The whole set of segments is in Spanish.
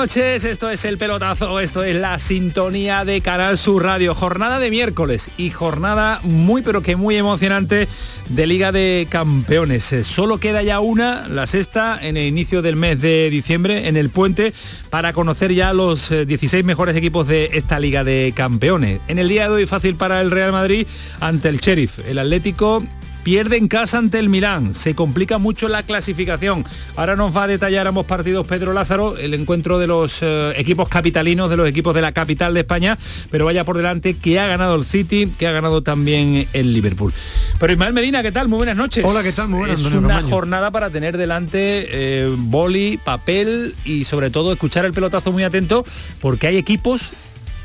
Noches, esto es El Pelotazo, esto es la sintonía de Canal Sur Radio, jornada de miércoles y jornada muy pero que muy emocionante de Liga de Campeones. Eh, solo queda ya una, la sexta, en el inicio del mes de diciembre, en el puente, para conocer ya los 16 eh, mejores equipos de esta Liga de Campeones. En el día de hoy fácil para el Real Madrid ante el Sheriff, el Atlético Pierde en casa ante el Milán, se complica mucho la clasificación. Ahora nos va a detallar ambos partidos Pedro Lázaro, el encuentro de los eh, equipos capitalinos, de los equipos de la capital de España, pero vaya por delante que ha ganado el City, que ha ganado también el Liverpool. Pero Ismael Medina, ¿qué tal? Muy buenas noches. Hola, ¿qué tal? Muy buenas, Es una jornada para tener delante eh, boli, papel y sobre todo escuchar el pelotazo muy atento porque hay equipos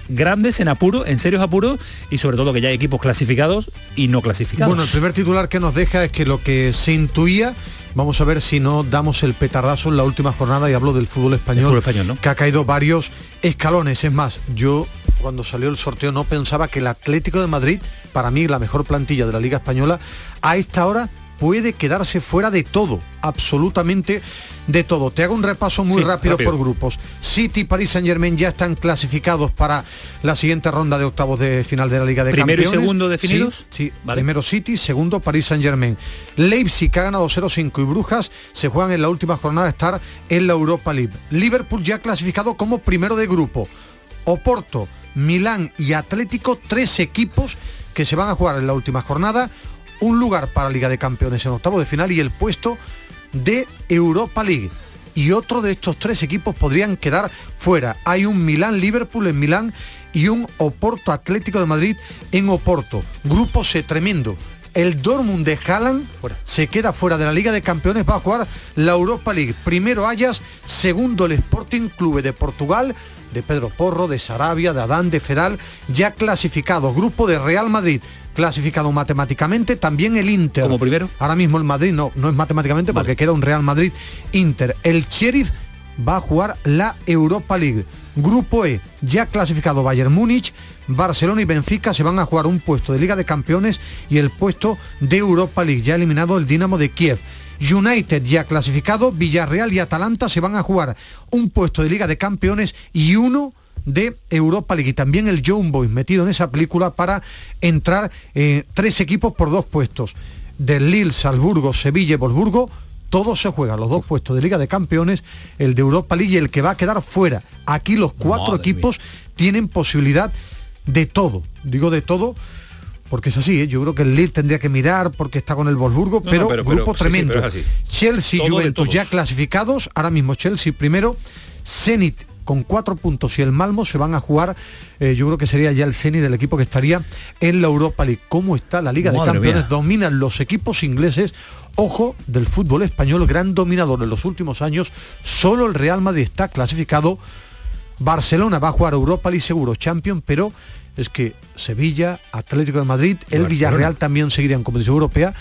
grandes en apuro, en serios apuros y sobre todo que ya hay equipos clasificados y no clasificados. Bueno, el primer titular que nos deja es que lo que se intuía Vamos a ver si no damos el petardazo en la última jornada y hablo del fútbol español, español que ha caído varios escalones. Es más, yo cuando salió el sorteo no pensaba que el Atlético de Madrid, para mí la mejor plantilla de la Liga Española, a esta hora puede quedarse fuera de todo, absolutamente de todo. Te hago un repaso muy rápido, por grupos. City y Paris Saint Germain ya están clasificados para la siguiente ronda de octavos de final de la Liga de Campeones. ¿Primero y segundo definidos? Sí, primero City, segundo Paris Saint Germain. Leipzig que ha ganado 0-5 y Brujas se juegan en la última jornada de estar en la Europa League. Liverpool ya clasificado como primero de grupo. Oporto, Milán y Atlético, tres equipos que se van a jugar en la última jornada un lugar para Liga de Campeones en octavo de final y el puesto de Europa League. Y otro de estos tres equipos podrían quedar fuera. Hay un Milán-Liverpool en Milán y un Oporto Atlético de Madrid en Oporto. Grupo C tremendo. El Dortmund de Haaland se queda fuera de la Liga de Campeones, va a jugar la Europa League. Primero Ayas, segundo el Sporting Clube de Portugal, de Pedro Porro, de Sarabia, de Adán, de Feral, ya clasificado. Grupo de Real Madrid, clasificado matemáticamente, también el Inter. Como primero. Ahora mismo el Madrid no, no es matemáticamente porque queda un Real Madrid Inter. El Sheriff va a jugar la Europa League. Grupo E, ya clasificado Bayern Múnich, Barcelona y Benfica se van a jugar un puesto de Liga de Campeones y el puesto de Europa League, ya eliminado el Dinamo de Kiev. United ya clasificado, Villarreal y Atalanta se van a jugar un puesto de Liga de Campeones y uno de Europa League y también el Young Boys metido en esa película para entrar eh, tres equipos por dos puestos. Del Lille, Salzburgo, Sevilla y Wolfsburgo, todos se juegan, los dos puestos de Liga de Campeones, el de Europa League y el que va a quedar fuera. Aquí los cuatro equipos tienen posibilidad de todo. Digo de todo porque es así, ¿eh? yo creo que el Lille tendría que mirar porque está con el Wolfsburgo, pero, grupo tremendo. Chelsea y Juventus ya clasificados, ahora mismo Chelsea primero, Zenit con cuatro puntos y el Malmo se van a jugar, eh, yo creo que sería ya el Ceni del equipo que estaría en la Europa League. ¿Cómo está la Liga de Campeones? Dominan los equipos ingleses. Ojo del fútbol español, gran dominador en los últimos años. Solo el Real Madrid está clasificado. Barcelona va a jugar Europa League seguro, Champion, pero es que Sevilla, Atlético de Madrid, el Villarreal también seguirían en competición europea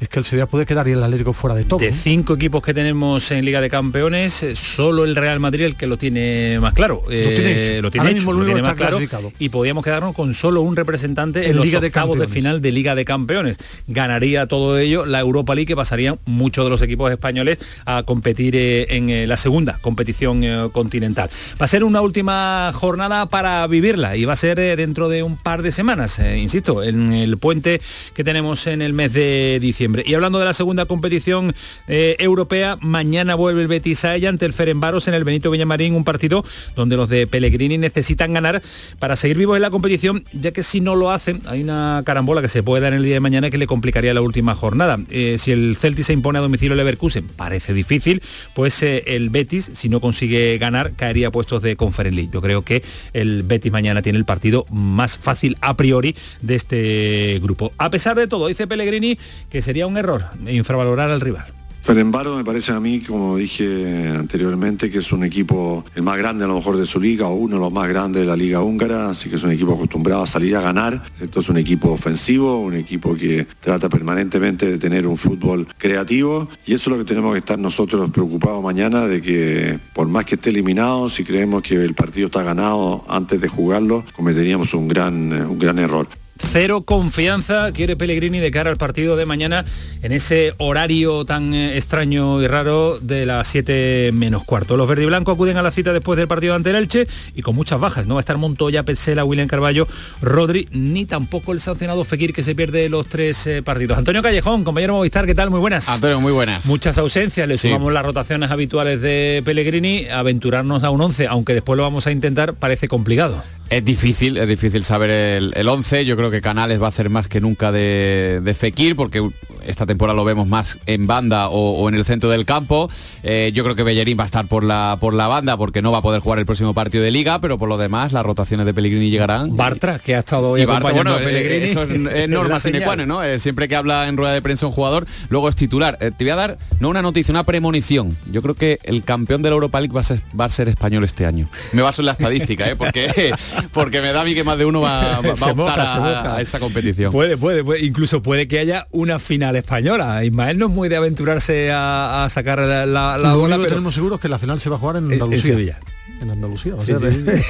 es que el Sevilla puede quedar y el Atlético fuera de todo. De cinco equipos que tenemos en Liga de Campeones, solo el Real Madrid el que lo tiene más claro. Lo tiene eh, Lo tiene, mismo lo tiene más claro. Y podríamos quedarnos con solo un representante en, los Liga octavos de, final de Liga de Campeones. Ganaría todo ello la Europa League, que pasarían muchos de los equipos españoles a competir eh, en eh, la segunda competición continental. Va a ser una última jornada para vivirla y va a ser dentro de un par de semanas, insisto, en el puente que tenemos en el mes de diciembre. Y hablando de la segunda competición eh, europea, mañana vuelve el Betis a ella ante el Ferenbaros en el Benito Villamarín, un partido donde los de Pellegrini necesitan ganar para seguir vivos en la competición, ya que si no lo hacen, hay una carambola que se puede dar en el día de mañana que le complicaría la última jornada. Eh, si el Celtic se impone a domicilio Leverkusen, parece difícil, pues eh, el Betis, si no consigue ganar, caería a puestos de Conference. Yo creo que el Betis mañana tiene el partido más fácil a priori de este grupo. A pesar de todo, dice Pellegrini que sería un error infravalorar al rival. Ferenbaro me parece a mí, como dije anteriormente, que es un equipo el más grande a lo mejor de su liga o uno de los más grandes de la liga húngara, así que es un equipo acostumbrado a salir a ganar. Esto es un equipo ofensivo, un equipo que trata permanentemente de tener un fútbol creativo y eso es lo que tenemos que estar nosotros preocupados mañana de que por más que esté eliminado, si creemos que el partido está ganado antes de jugarlo, cometeríamos un gran, un gran error. Cero confianza quiere Pellegrini de cara al partido de mañana en ese horario tan eh, extraño y raro de las 7 menos cuarto. Los blanco acuden a la cita después del partido ante el Elche y con muchas bajas. No va a estar Montoya, Pesela, William Carballo, Rodri, ni tampoco el sancionado Fekir que se pierde los tres eh, partidos. Antonio Callejón, compañero Movistar, ¿qué tal? Muy buenas. Antonio, muy buenas. Muchas ausencias, le sumamos las rotaciones habituales de Pellegrini. Aventurarnos a un 11, aunque después lo vamos a intentar, parece complicado. Es difícil, es difícil saber el, 11. Yo creo que Canales va a hacer más que nunca de, de Fekir, porque esta temporada lo vemos más en banda o, en el centro del campo. Eh, yo creo que Bellerín va a estar por la, por la banda porque no va a poder jugar el próximo partido de liga, pero por lo demás las rotaciones de Pellegrini llegarán. Bartra, que ha estado hoy acompañando a Pellegrini. Eso es, norma sine qua ¿no? Eh, siempre que habla en rueda de prensa un jugador, luego es titular. Eh, te voy a dar, no una noticia, una premonición. Yo creo que el campeón de la Europa League va a ser, va a ser español este año. Me baso en la estadística, porque, porque me da a mí que más de uno va, a optar a, esa competición. Puede, puede, puede, incluso puede que haya una final española. Ismael no es muy de aventurarse a, sacar la, la, bola. Pero tenemos seguros que la final se va a jugar en Andalucía en Andalucía.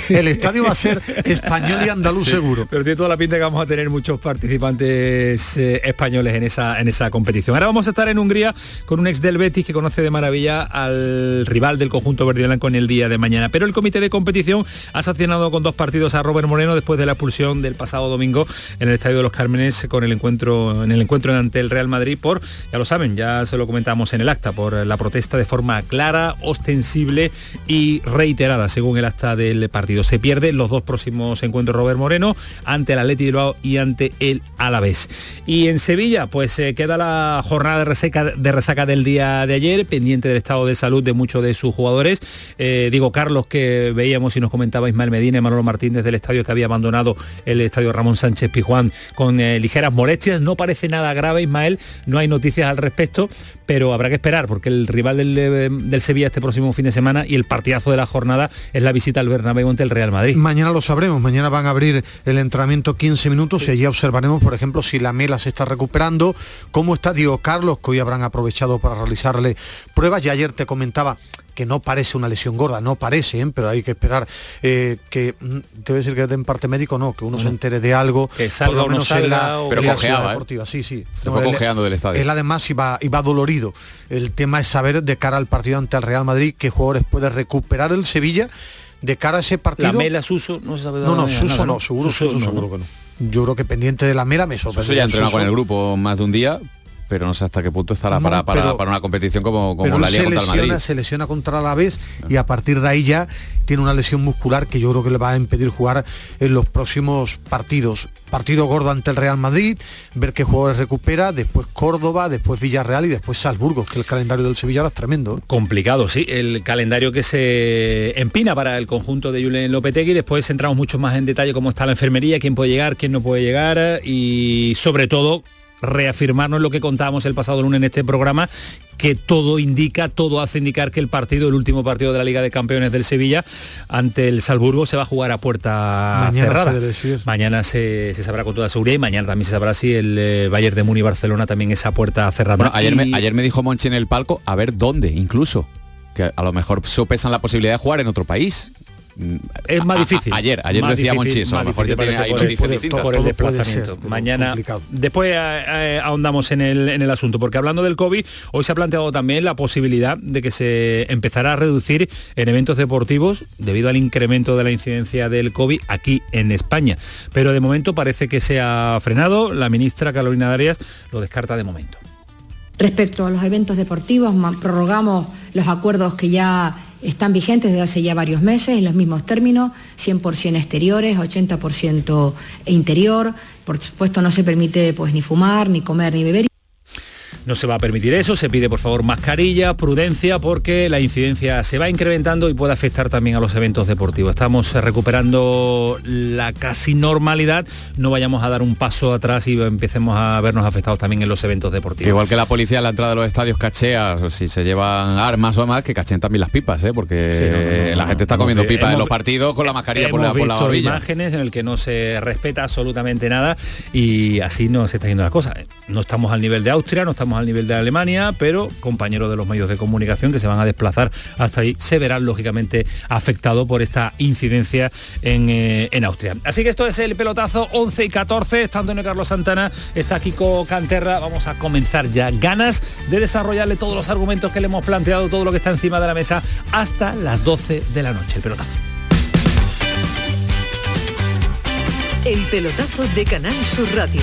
el estadio va a ser español y andaluz seguro. Pero tiene toda la pinta que vamos a tener muchos participantes eh, españoles en esa, en esa competición. Ahora vamos a estar en Hungría con un ex del Betis que conoce de maravilla al rival del conjunto verde y blanco en el día de mañana. Pero el comité de competición ha sancionado con dos partidos a Robert Moreno después de la expulsión del pasado domingo en el estadio de los Cármenes con el encuentro en el encuentro ante el Real Madrid por, ya lo saben, ya se lo comentamos en el acta, por la protesta de forma clara, ostensible y reiterada según el acta del partido. Se pierde los dos próximos encuentros Robert Moreno ante el Atleti Bilbao y ante el Alavés. Y en Sevilla, pues eh, queda la jornada de resaca, de resaca del día de ayer, pendiente del estado de salud de muchos de sus jugadores. Eh, digo, Carlos, que veíamos y nos comentaba Ismael Medina y Manolo Martínez del estadio que había abandonado el estadio Ramón Sánchez Pijuán con eh, ligeras molestias. No parece nada grave, Ismael, no hay noticias al respecto, pero habrá que esperar porque el rival del, del Sevilla este próximo fin de semana y el partidazo de la jornada es la visita al Bernabéu ante el Real Madrid. Mañana lo sabremos, mañana van a abrir el entrenamiento 15 minutos y allí observaremos, por ejemplo, si la Mela se está recuperando, cómo está Diego Carlos, que hoy habrán aprovechado para realizarle pruebas. Y ayer te comentaba que no parece una lesión gorda, no parece, ¿eh? pero hay que esperar eh, que, mm, te voy a decir que en parte médico, no, que uno se entere de algo, que salga o no salga, pero cojeaba, ¿eh? deportiva, sí, sí. Se fue cojeando del estadio. Él además iba, iba dolorido. El tema es saber de cara al partido ante el Real Madrid qué jugadores puede recuperar el Sevilla de cara a ese partido. La Mela Suso no se sabe No, no, Suso no, seguro, Suso, seguro que no. Yo creo que pendiente de la Mela me sorprende. Suso ya entrenado con el grupo más de un día, pero no sé hasta qué punto estará para, para, una competición como, como la Liga contra el Madrid. Se lesiona contra la vez y a partir de ahí ya tiene una lesión muscular que yo creo que le va a impedir jugar en los próximos partidos. Partido gordo ante el Real Madrid, ver qué jugadores recupera, después Córdoba, después Villarreal y después Salzburgo, que el calendario del Sevilla es tremendo. Complicado, sí, el calendario que se empina para el conjunto de Julen Lopetegui, después entramos mucho más en detalle cómo está la enfermería, quién puede llegar, quién no puede llegar y sobre todo reafirmarnos lo que contábamos el pasado lunes en este programa, que todo indica, todo hace indicar que el partido, el último partido de la Liga de Campeones del Sevilla ante el Salzburgo se va a jugar a puerta mañana cerrada. mañana se, sabrá con toda seguridad y mañana también se sabrá si el eh, Bayern de Muni Barcelona también esa puerta cerrada. ayer, me, ayer me dijo Monchi en el palco, a ver dónde incluso que a lo mejor sopesan la posibilidad de jugar en otro país es más difícil. ayer, ayer a lo mejor ya tiene ahí por, el desplazamiento. Mañana, después eh, ahondamos en el, en el asunto, porque hablando del COVID, hoy se ha planteado también la posibilidad de que se empezará a reducir en eventos deportivos debido al incremento de la incidencia del COVID aquí en España. Pero de momento parece que se ha frenado. La ministra Carolina Darias lo descarta de momento. Respecto a los eventos deportivos, prorrogamos los acuerdos que ya están vigentes desde hace ya varios meses en los mismos términos, 100% exteriores, 80% interior. Por supuesto no se permite pues ni fumar, ni comer, ni beber no se va a permitir eso, se pide por favor mascarilla, prudencia, porque la incidencia se va incrementando y puede afectar también a los eventos deportivos. Estamos recuperando la casi normalidad, no vayamos a dar un paso atrás y empecemos a vernos afectados también en los eventos deportivos. Igual que la policía a la entrada de los estadios cachea, si se llevan armas o más, que cachen también las pipas, ¿eh? porque la gente está comiendo pipas en los partidos con la mascarilla por la, por la imágenes en el que no se respeta absolutamente nada y así no se está yendo la cosa. No estamos al nivel de Austria, no estamos al nivel de Alemania, pero compañeros de los medios de comunicación que se van a desplazar hasta ahí se verán lógicamente afectados por esta incidencia en, eh, en Austria. Así que esto es el pelotazo 11 y 14, está Antonio Carlos Santana, está Kiko Canterra, vamos a comenzar ya. Ganas de desarrollarle todos los argumentos que le hemos planteado, todo lo que está encima de la mesa, hasta las 12 de la noche. El pelotazo. El pelotazo de Canal Sur Radio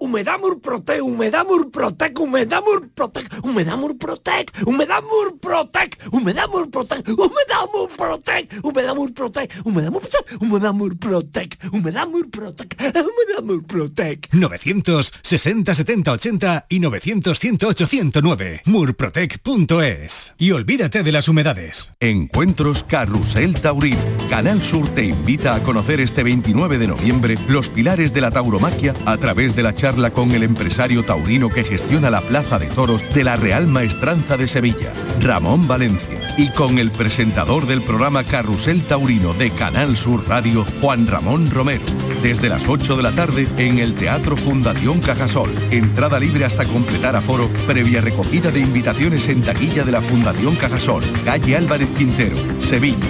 Humedamur Protec, Humedamur Protec, Humedamur Protec, Humedamur Protec, Humedamur Protec, Humedamur Protec, Humedamur Protec, Humedamur Protec, Humedamur Protec, Humedamur Protec, Humedamur Protec, Humedamur Protec. 960 70 80 y 900 108 109 murprotec.es. Y olvídate de las humedades. Encuentros Carrusel Taurín. Canal Sur te invita a conocer este 29 de noviembre los pilares de la tauromaquia a través de la charla con el empresario taurino que gestiona la Plaza de Toros de la Real Maestranza de Sevilla, Ramón Valencia, y con el presentador del programa Carrusel Taurino de Canal Sur Radio, Juan Ramón Romero, desde las 8 de la tarde en el Teatro Fundación Cajasol. Entrada libre hasta completar aforo, previa recogida de invitaciones en taquilla de la Fundación Cajasol, calle Álvarez Quintero, Sevilla.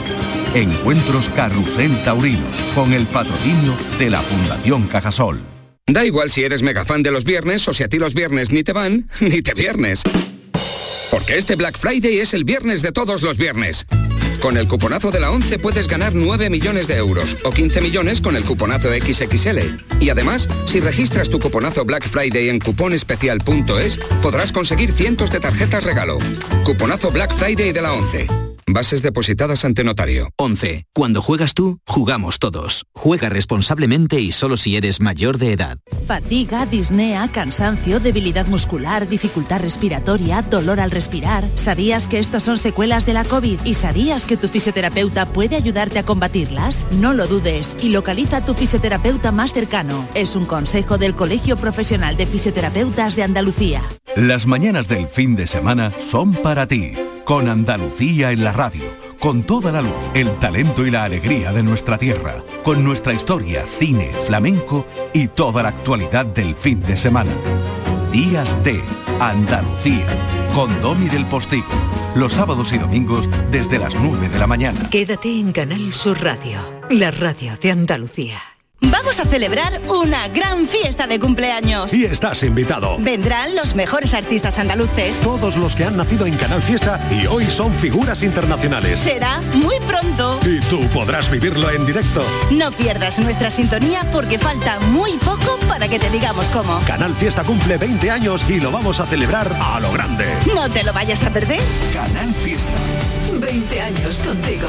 Encuentros Carrusel Taurino, con el patrocinio de la Fundación Cajasol. Da igual si eres mega fan de los viernes o si a ti los viernes ni te van, ni te viernes. Porque este Black Friday es el viernes de todos los viernes. Con el cuponazo de la 11 puedes ganar 9 millones de euros o 15 millones con el cuponazo XXL. Y además, si registras tu cuponazo Black Friday en cuponespecial.es, podrás conseguir cientos de tarjetas regalo. Cuponazo Black Friday de la 11. Bases depositadas ante notario. 11. Cuando juegas tú, jugamos todos. Juega responsablemente y solo si eres mayor de edad. Fatiga, disnea, cansancio, debilidad muscular, dificultad respiratoria, dolor al respirar. ¿Sabías que estos son secuelas de la COVID y sabías que tu fisioterapeuta puede ayudarte a combatirlas? No lo dudes y localiza a tu fisioterapeuta más cercano. Es un consejo del Colegio Profesional de Fisioterapeutas de Andalucía. Las mañanas del fin de semana son para ti con Andalucía en la radio, con toda la luz, el talento y la alegría de nuestra tierra, con nuestra historia, cine, flamenco y toda la actualidad del fin de semana. Días de Andalucía, con Domi del Postigo, los sábados y domingos desde las 9 de la mañana. Quédate en Canal Sur Radio, la radio de Andalucía. Vamos a celebrar una gran fiesta de cumpleaños. Y estás invitado. Vendrán los mejores artistas andaluces. Todos los que han nacido en Canal Fiesta y hoy son figuras internacionales. Será muy pronto. Y tú podrás vivirlo en directo. No pierdas nuestra sintonía porque falta muy poco para que te digamos cómo. Canal Fiesta cumple 20 años y lo vamos a celebrar a lo grande. No te lo vayas a perder. Canal Fiesta. 20 años contigo.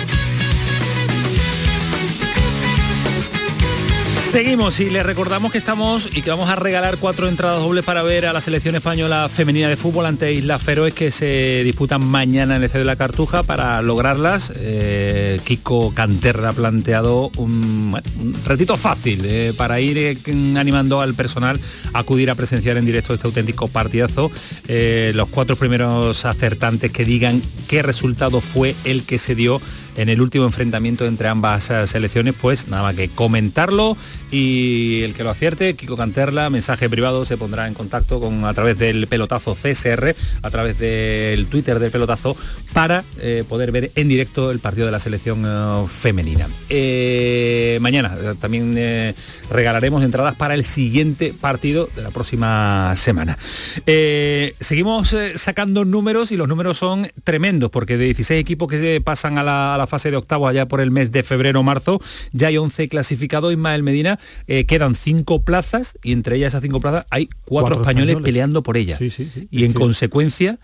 Seguimos y les recordamos que estamos y que vamos a regalar cuatro entradas dobles para ver a la selección española femenina de fútbol ante Islas Feroes que se disputan mañana en el Estadio de la Cartuja. Para lograrlas, eh, Kiko Canterra ha planteado un, retito fácil eh, para ir eh, animando al personal a acudir a presenciar en directo este auténtico partidazo. los cuatro primeros acertantes que digan qué resultado fue el que se dio en el último enfrentamiento entre ambas selecciones, pues nada más que comentarlo y el que lo acierte, Kiko Canterla, mensaje privado, se pondrá en contacto con a través del pelotazo CSR, a través del Twitter del pelotazo, para eh, poder ver en directo el partido de la selección eh, femenina. Eh, mañana también regalaremos entradas para el siguiente partido de la próxima semana. seguimos sacando números y los números son tremendos, porque de 16 equipos que pasan a la, la fase de octavos allá por el mes de febrero-marzo, ya hay 11 clasificados. Ismael Medina eh, quedan cinco plazas y entre ellas esas cinco plazas hay cuatro, españoles, peleando por ellas. y en consecuencia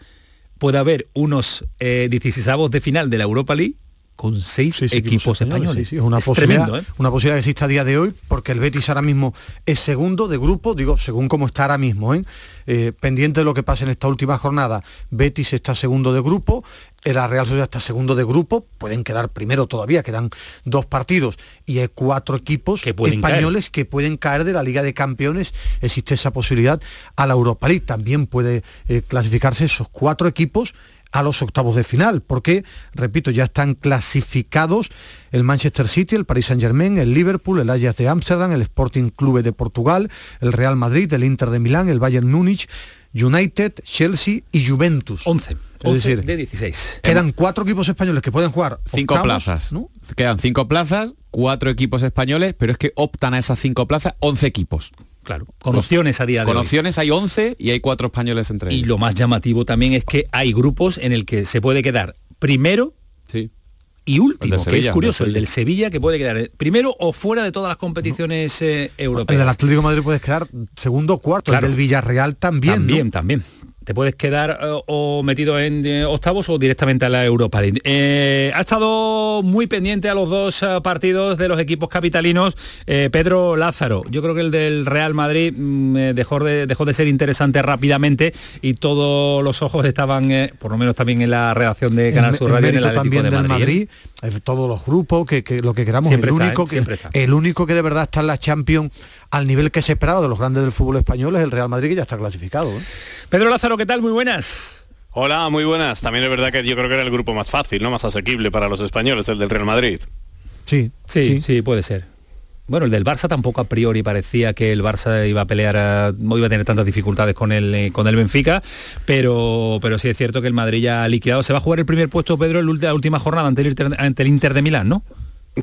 puede haber unos eh, 16 de final de la Europa League con seis, equipos, españoles. es una, posibilidad, ¿eh? una posibilidad que existe a día de hoy, porque el Betis ahora mismo es segundo de grupo, digo, según cómo está ahora mismo, ¿eh? Eh, pendiente de lo que pase en esta última jornada. Betis está segundo de grupo, la Real Sociedad está segundo de grupo, pueden quedar primero todavía, quedan dos partidos y hay cuatro equipos españoles que pueden caer de la Liga de Campeones, existe esa posibilidad a la Europa League. También puede clasificarse esos cuatro equipos a los octavos de final, porque, repito, ya están clasificados el Manchester City, el Paris Saint Germain, el Liverpool, el Ajax de Ámsterdam, el Sporting Clube de Portugal, el Real Madrid, el Inter de Milán, el Bayern Múnich, United, Chelsea y Juventus. 11. Es decir, de 16. Quedan cuatro equipos españoles que pueden jugar. Cinco plazas. ¿no? Quedan cinco plazas, cuatro equipos españoles, pero es que optan a esas cinco plazas 11 equipos. Claro, con opciones a día de Con opciones hay 11 y hay cuatro españoles entre ellos. Y lo más llamativo también es que hay grupos en el que se puede quedar primero sí. y último, que es curioso, el del Sevilla que puede quedar primero o fuera de todas las competiciones eh, europeas. El del Atlético Madrid puede quedar segundo, cuarto, el del Villarreal también. También, también te puedes quedar eh, o metido en eh, octavos o directamente a la Europa League. Eh, ha estado muy pendiente a los dos partidos de los equipos capitalinos Pedro Lázaro. Yo creo que el del Real Madrid mm, dejó, de, dejó de ser interesante rápidamente y todos los ojos estaban, por lo menos también en la redacción de Canal Sur Radio, en el Atlético de Madrid. todos los grupos, que, lo que queramos, el, único que, el único que de verdad está en la Champions al nivel que se esperaba de los grandes del fútbol español es el Real Madrid que ya está clasificado. ¿eh? Pedro Lázaro, ¿qué tal? Muy buenas. Hola, muy buenas. También es verdad que yo creo que era el grupo más fácil, ¿no? Más asequible para los españoles, el del Real Madrid. Sí, sí, sí, puede ser. Bueno, el del Barça tampoco a priori parecía que el Barça iba a pelear, no iba a tener tantas dificultades con el, eh, con el Benfica, pero, pero sí es cierto que el Madrid ya ha liquidado. Se va a jugar el primer puesto, Pedro, en la última jornada ante el, ante el Inter de Milán, ¿no?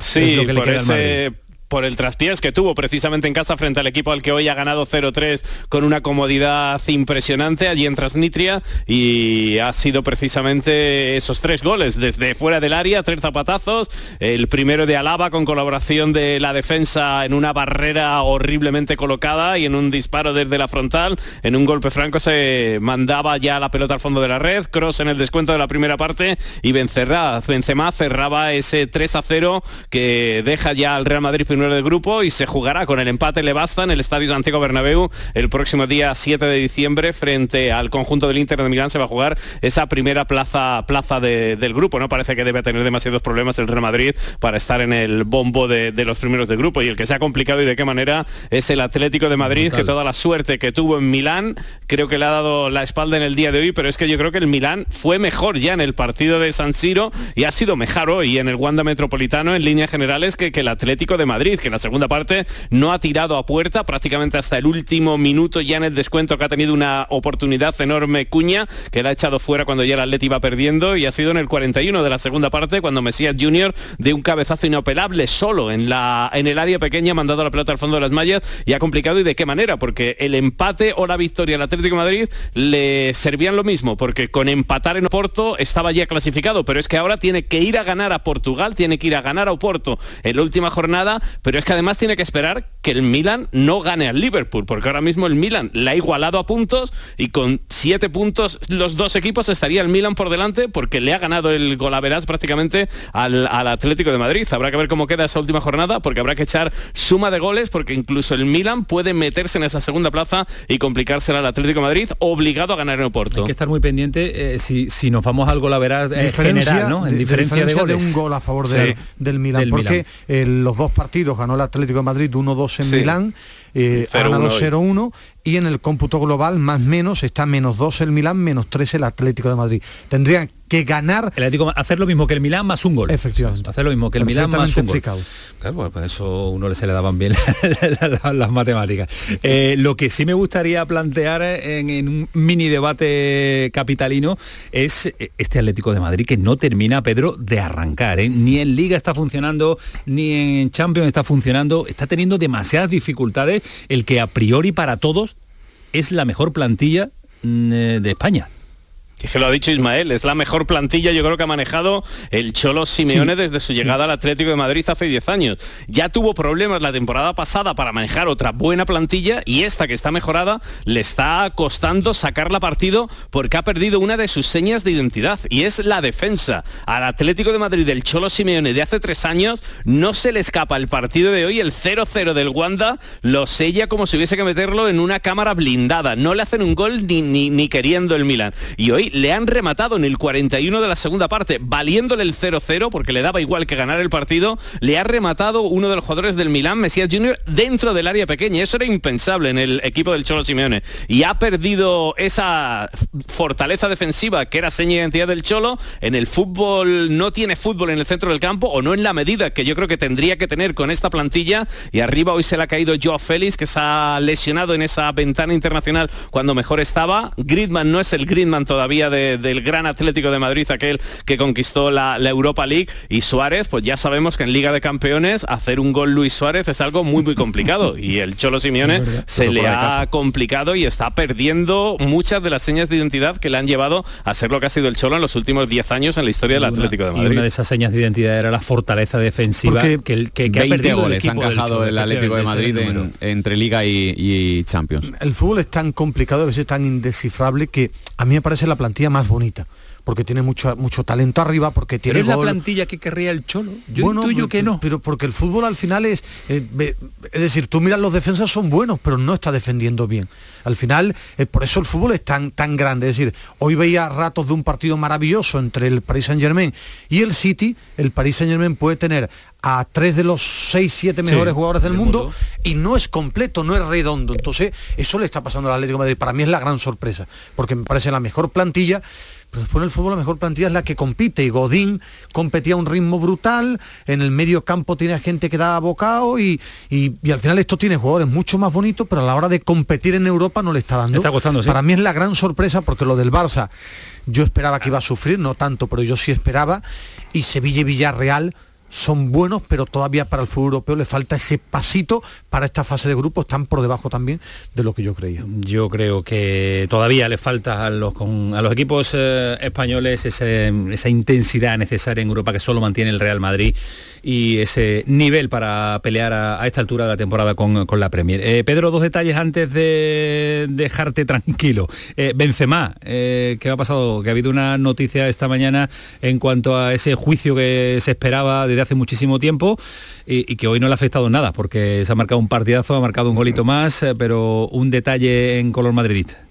Sí, por ese, por el traspiés que tuvo precisamente en casa frente al equipo al que hoy ha ganado 0-3 con una comodidad impresionante allí en Transnitria y ha sido precisamente esos tres goles desde fuera del área, tres zapatazos, el primero de Alaba con colaboración de la defensa en una barrera horriblemente colocada y en un disparo desde la frontal, en un golpe franco se mandaba ya la pelota al fondo de la red, cross en el descuento de la primera parte y Benzema cerraba ese 3 0 que deja ya al Real Madrid primero del grupo y se jugará con el empate le basta en el Estadio Santiago Bernabéu el próximo día 7 de diciembre frente al conjunto del Inter de Milán. Se va a jugar esa primera plaza plaza del grupo. No parece que debe tener demasiados problemas el Real Madrid para estar en el bombo de, los primeros del grupo. Y el que se ha complicado y de qué manera es el Atlético de Madrid que toda la suerte que tuvo en Milán creo que le ha dado la espalda en el día de hoy, pero es que yo creo que el Milán fue mejor ya en el partido de San Siro y ha sido mejor hoy en el Wanda Metropolitano en líneas generales que, que el Atlético de Madrid que en la segunda parte no ha tirado a puerta prácticamente hasta el último minuto ya en el descuento que ha tenido una oportunidad enorme Cuña, que la ha echado fuera cuando ya el Atleti iba perdiendo y ha sido en el 41 de la segunda parte cuando Mesías Junior de un cabezazo inapelable solo en, la, en el área pequeña mandado la pelota al fondo de las mallas y ha complicado y de qué manera, porque el empate o la victoria al Atlético Madrid le servían lo mismo, porque con empatar en Oporto estaba ya clasificado, pero es que ahora tiene que ir a ganar a Portugal, tiene que ir a ganar a Oporto en la última jornada pero es que además tiene que esperar que el Milan no gane al Liverpool, porque ahora mismo el Milan la ha igualado a puntos y con siete puntos los dos equipos estaría el Milan por delante porque le ha ganado el golaveras prácticamente al, Atlético de Madrid. Habrá que ver cómo queda esa última jornada porque habrá que echar suma de goles porque incluso el Milan puede meterse en esa segunda plaza y complicársela al Atlético de Madrid obligado a ganar en Oporto. Hay que estar muy pendiente eh, si, si, nos vamos al golaveras eh, general, ¿no? En diferencia, de, goles. un gol a favor del Milan, porque los dos partidos ganó el Atlético de Madrid 1-2 en Milán eh, ha ganado 0-1 y en el cómputo global más menos está menos 2 el Milán, menos 3 el Atlético de Madrid. Tendrían que ganar... El Atlético, hacer lo mismo que el Milán más un gol. Efectivamente. Hacer lo mismo que el Milán más un gol. Claro, pues eso uno se le daban bien las, matemáticas. Eh, lo que sí me gustaría plantear en, un mini debate capitalino es este Atlético de Madrid que no termina, Pedro, de arrancar. ¿eh? Ni en Liga está funcionando, ni en Champions está funcionando. Está teniendo demasiadas dificultades el que a priori para todos es la mejor plantilla mm, eh, de España que lo ha dicho Ismael, es la mejor plantilla yo creo que ha manejado el Cholo Simeone desde su llegada al Atlético de Madrid hace 10 años. Ya tuvo problemas la temporada pasada para manejar otra buena plantilla y esta que está mejorada le está costando sacarla partido porque ha perdido una de sus señas de identidad y es la defensa. Al Atlético de Madrid del Cholo Simeone de hace tres años no se le escapa el partido de hoy, el 0-0 del Wanda lo sella como si hubiese que meterlo en una cámara blindada. No le hacen un gol ni, ni, ni queriendo el Milan. Y hoy le han rematado en el 41 de la segunda parte, valiéndole el 0-0 porque le daba igual que ganar el partido, le ha rematado uno de los jugadores del Milán, Mesías Junior, dentro del área pequeña. Eso era impensable en el equipo del Cholo Simeone. Y ha perdido esa fortaleza defensiva que era seña de identidad del Cholo. En el fútbol no tiene fútbol en el centro del campo o no en la medida que yo creo que tendría que tener con esta plantilla. Y arriba hoy se le ha caído Joao Félix, que se ha lesionado en esa ventana internacional cuando mejor estaba. Gridman no es el Gridman todavía del gran Atlético de Madrid, aquel que conquistó la, Europa League, y Suárez, pues ya sabemos que en Liga de Campeones hacer un gol Luis Suárez es algo muy muy complicado. Y el Cholo Simeone se le ha complicado y está perdiendo muchas de las señas de identidad que le han llevado a ser lo que ha sido el Cholo en los últimos 10 años en la historia del Atlético de Madrid. una de esas señas de identidad era la fortaleza defensiva que, que, ha perdido el, ha encajado el, Atlético de Madrid entre Liga y, Champions. El fútbol es tan complicado, a veces tan indescifrable que a mí me parece la plantilla más bonita porque tiene mucho, mucho talento arriba, porque tiene ¿Pero es la plantilla que querría el Cholo? Yo bueno, intuyo que no. Pero porque el fútbol al final es... Eh, es decir, tú miras los defensas son buenos, pero no está defendiendo bien. Al final, eh, por eso el fútbol es tan, tan grande. Es decir, hoy veía ratos de un partido maravilloso entre el Paris Saint Germain y el City. El Paris Saint Germain puede tener a tres de los seis, siete mejores jugadores del, mundo, y no es completo, no es redondo. Entonces, eso le está pasando al Atlético de Madrid. Para mí es la gran sorpresa, porque me parece la mejor plantilla pero después en el fútbol la mejor plantilla es la que compite y Godín competía a un ritmo brutal, en el medio campo tiene gente que da bocado y, y, al final esto tiene jugadores mucho más bonitos, pero a la hora de competir en Europa no le está dando. Está costando, Para mí es la gran sorpresa porque lo del Barça yo esperaba que iba a sufrir, no tanto, pero yo sí esperaba. Y Sevilla y Villarreal son buenos, pero todavía para el fútbol europeo le falta ese pasito para esta fase de grupo, están por debajo también de lo que yo creía. Yo creo que todavía le falta a los, a los equipos eh, españoles esa intensidad necesaria en Europa que solo mantiene el Real Madrid y ese nivel para pelear a, esta altura de la temporada con, la Premier. Eh, Pedro, dos detalles antes de dejarte tranquilo. Eh, Benzema, ¿qué ha pasado? Que ha habido una noticia esta mañana en cuanto a ese juicio que se esperaba desde hace muchísimo tiempo y, que hoy no le ha afectado nada porque se ha marcado un partidazo, ha marcado un golito más, eh, pero un detalle en color madridista.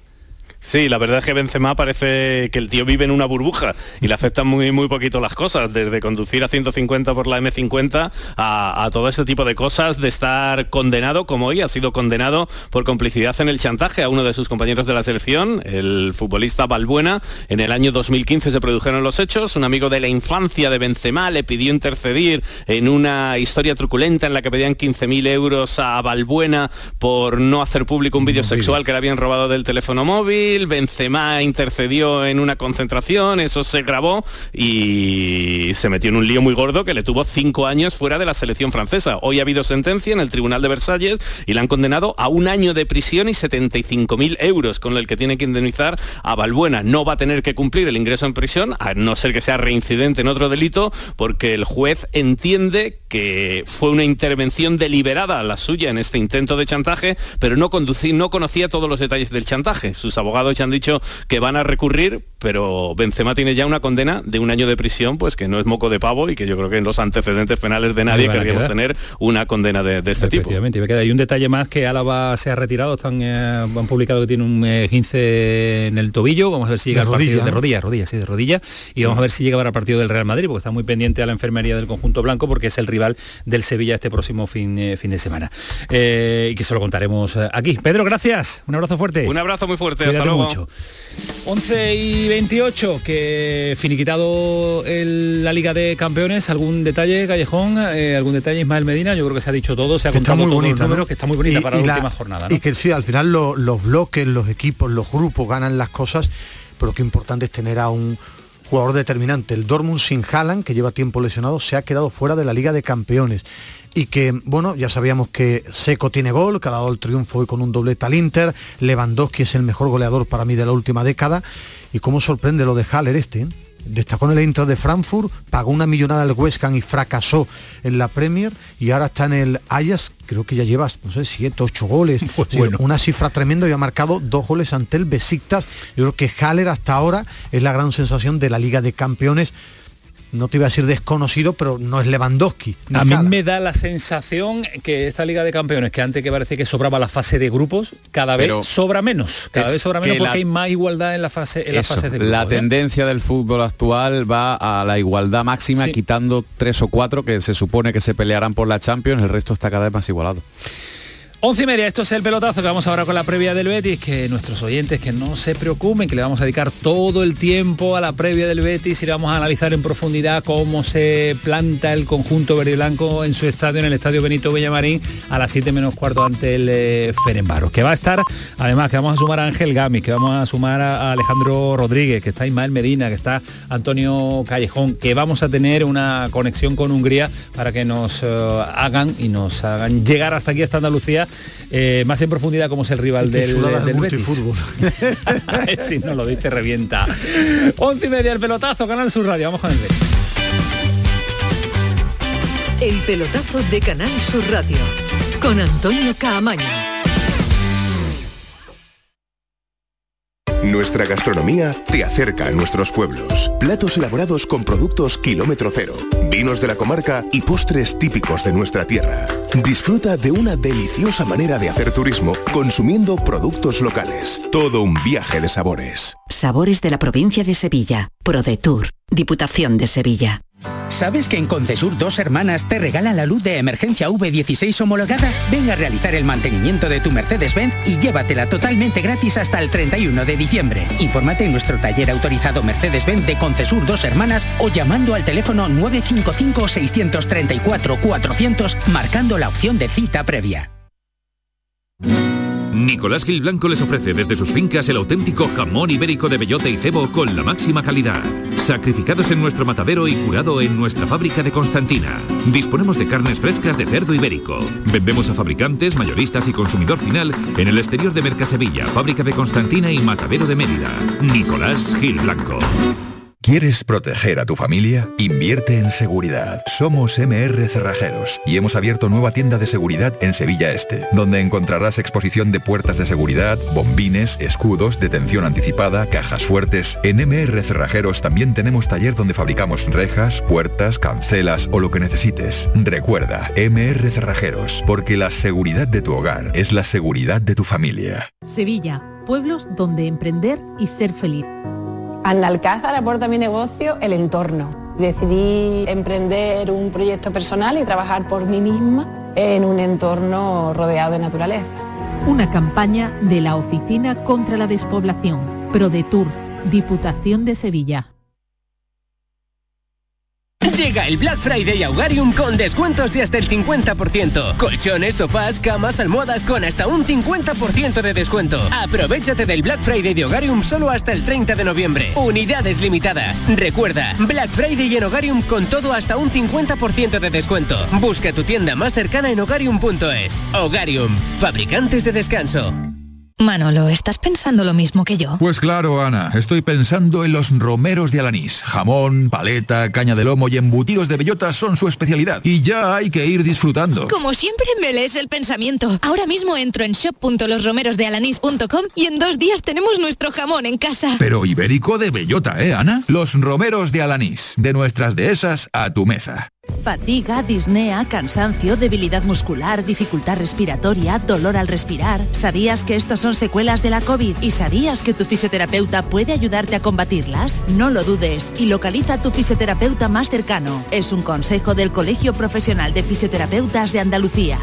Sí, la verdad es que Benzema parece que el tío vive en una burbuja y le afectan muy, muy poquito las cosas, desde conducir a 150 por la M50 a, todo este tipo de cosas, de estar condenado, como hoy ha sido condenado por complicidad en el chantaje a uno de sus compañeros de la selección, el futbolista Balbuena. En el año 2015 se produjeron los hechos, un amigo de la infancia de Benzema le pidió intercedir en una historia truculenta en la que pedían 15.000 euros a Balbuena por no hacer público un vídeo sexual que le habían robado del teléfono móvil Benzema intercedió en una concentración, eso se grabó y se metió en un lío muy gordo que le tuvo cinco años fuera de la selección francesa. Hoy ha habido sentencia en el Tribunal de Versalles y le han condenado a un año de prisión y 75.000 euros con el que tiene que indemnizar a Balbuena. No va a tener que cumplir el ingreso en prisión, a no ser que sea reincidente en otro delito, porque el juez entiende que fue una intervención deliberada la suya en este intento de chantaje, pero no, no conocía todos los detalles del chantaje. Sus abogados ya han dicho que van a recurrir, pero Benzema tiene ya una condena de un año de prisión, pues que no es moco de pavo y que yo creo que en los antecedentes penales de nadie querríamos tener una condena de, este tipo. Efectivamente, y hay un detalle más que Álava se ha retirado, están, eh, han publicado que tiene un 15 eh, en el tobillo, vamos a ver si llega al partido de rodilla, rodilla, sí, de rodilla, y vamos a ver si llega para el partido del Real Madrid, porque está muy pendiente a la enfermería del conjunto blanco, porque es el rival del Sevilla este próximo fin, eh, fin de semana. y que se lo contaremos aquí. Pedro, gracias, un abrazo fuerte. Un abrazo muy fuerte, hasta luego. Mucho. 11 y 28, que finiquitado la Liga de Campeones, algún detalle, Callejón, algún detalle, Ismael Medina, yo creo que se ha dicho todo, se ha contado muy bonito, que está muy bonita para la, última jornada. Y que sí, al final los bloques, los equipos, los grupos ganan las cosas, pero qué importante es tener a un jugador determinante. El Dortmund sin Haaland, que lleva tiempo lesionado, se ha quedado fuera de la Liga de Campeones. Y que, bueno, ya sabíamos que Seco tiene gol, que ha dado el triunfo hoy con un doblete al Inter, Lewandowski es el mejor goleador para mí de la última década. Y cómo sorprende lo de Haller este, ¿eh? Destacó en el intro de Frankfurt, pagó una millonada al West Ham y fracasó en la Premier y ahora está en el Ajax, creo que ya lleva, no sé, siete, ocho goles, una cifra tremenda y ha marcado dos goles ante el Besiktas. Yo creo que Haller hasta ahora es la gran sensación de la Liga de Campeones no te iba a decir desconocido, pero no es Lewandowski. A mí me da la sensación que esta Liga de Campeones, que antes que parece que sobraba la fase de grupos, cada vez sobra menos. Cada vez sobra menos porque hay más igualdad en la fase, en fase de grupos. La ¿eh? tendencia del fútbol actual va a la igualdad máxima, quitando tres o cuatro que se supone que se pelearán por la Champions, el resto está cada vez más igualado. Once y media, esto es el pelotazo que vamos ahora con la previa del Betis, que nuestros oyentes que no se preocupen, que le vamos a dedicar todo el tiempo a la previa del Betis y le vamos a analizar en profundidad cómo se planta el conjunto verde y blanco en su estadio, en el estadio Benito Villamarín, a las 7 menos cuarto ante el eh. Que va a estar, además, que vamos a sumar a Ángel Gami, que vamos a sumar a, Alejandro Rodríguez, que está Ismael Medina, que está Antonio Callejón, que vamos a tener una conexión con Hungría para que nos eh, hagan y nos hagan llegar hasta aquí, hasta Andalucía, eh, más en profundidad como es el rival del, del Betis. si no lo dice, revienta. Once y media el pelotazo, Canal Sur Radio. Vamos con el Betis. El pelotazo de Canal Sur Radio con Antonio Caamaño. Nuestra gastronomía te acerca a nuestros pueblos. Platos elaborados con productos kilómetro cero, vinos de la comarca y postres típicos de nuestra tierra. Disfruta de una deliciosa manera de hacer turismo consumiendo productos locales. Todo un viaje de sabores. Sabores de la provincia de Sevilla. ProDetour. Diputación de Sevilla. ¿Sabes que en Concesur dos hermanas te regalan la luz de emergencia V16 homologada? Ven a realizar el mantenimiento de tu Mercedes-Benz y llévatela totalmente gratis hasta el 31 de diciembre. Infórmate en nuestro taller autorizado Mercedes-Benz de Concesur dos hermanas o llamando al teléfono 955 634 400 marcando la opción de cita previa. Nicolás Gil Blanco les ofrece desde sus fincas el auténtico jamón ibérico de bellota y cebo con la máxima calidad. Sacrificados en nuestro matadero y curado en nuestra fábrica de Constantina. Disponemos de carnes frescas de cerdo ibérico. Vendemos a fabricantes, mayoristas y consumidor final en el exterior de Mercasevilla, fábrica de Constantina y matadero de Mérida. Nicolás Gil Blanco. ¿Quieres proteger a tu familia? Invierte en seguridad. Somos MR Cerrajeros y hemos abierto nueva tienda de seguridad en Sevilla Este, donde encontrarás exposición de puertas de seguridad, bombines, escudos, detención anticipada, cajas fuertes. En MR Cerrajeros también tenemos taller donde fabricamos rejas, puertas, cancelas o lo que necesites. Recuerda, MR Cerrajeros, porque la seguridad de tu hogar es la seguridad de tu familia. Sevilla, pueblos donde emprender y ser feliz. Analcázar aporta a mi negocio el entorno. Decidí emprender un proyecto personal y trabajar por mí misma en un entorno rodeado de naturaleza. Una campaña de la Oficina contra la Despoblación, ProDetour, Diputación de Sevilla. Llega el Black Friday a Hogarium con descuentos de hasta el 50%. Colchones, sofás, camas, almohadas con hasta un 50% de descuento. Aprovechate del Black Friday de Hogarium solo hasta el 30 de noviembre. Unidades limitadas. Recuerda, Black Friday en Hogarium con todo hasta un 50% de descuento. Busca tu tienda más cercana en hogarium.es. Hogarium, fabricantes de descanso. Manolo, ¿estás pensando lo mismo que yo? Pues claro, Ana, estoy pensando en los romeros de Alanís. Jamón, paleta, caña de lomo y embutidos de bellota son su especialidad. Y ya hay que ir disfrutando. Como siempre me lees el pensamiento. Ahora mismo entro en shop.losromerosdealanís.com y en dos días tenemos nuestro jamón en casa. Pero ibérico de bellota, ¿eh, Ana? Los romeros de Alanís. De nuestras dehesas a tu mesa. Fatiga, disnea, cansancio, debilidad muscular, dificultad respiratoria, dolor al respirar. ¿Sabías que estos son secuelas de la COVID y sabías que tu fisioterapeuta puede ayudarte a combatirlas? No lo dudes y localiza a tu fisioterapeuta más cercano. Es un consejo del Colegio Profesional de Fisioterapeutas de Andalucía.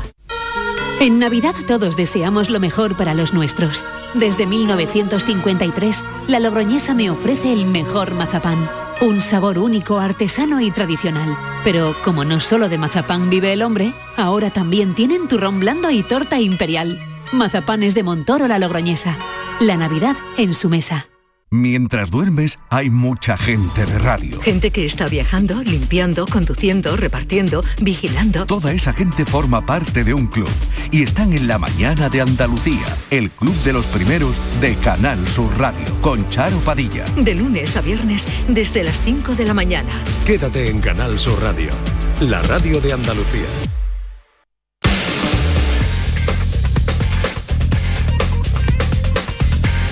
En Navidad todos deseamos lo mejor para los nuestros. Desde 1953, la Logroñesa me ofrece el mejor mazapán. Un sabor único, artesano y tradicional. Pero como no solo de mazapán vive el hombre, ahora también tienen turrón blando y torta imperial. Mazapanes de Montoro la Logroñesa. La Navidad en su mesa. Mientras duermes, hay mucha gente de radio. Gente que está viajando, limpiando, conduciendo, repartiendo, vigilando. Toda esa gente forma parte de un club y están en la mañana de Andalucía, el club de los primeros de Canal Sur Radio, con Charo Padilla. De lunes a viernes, desde las 5 de la mañana. Quédate en Canal Sur Radio, la radio de Andalucía.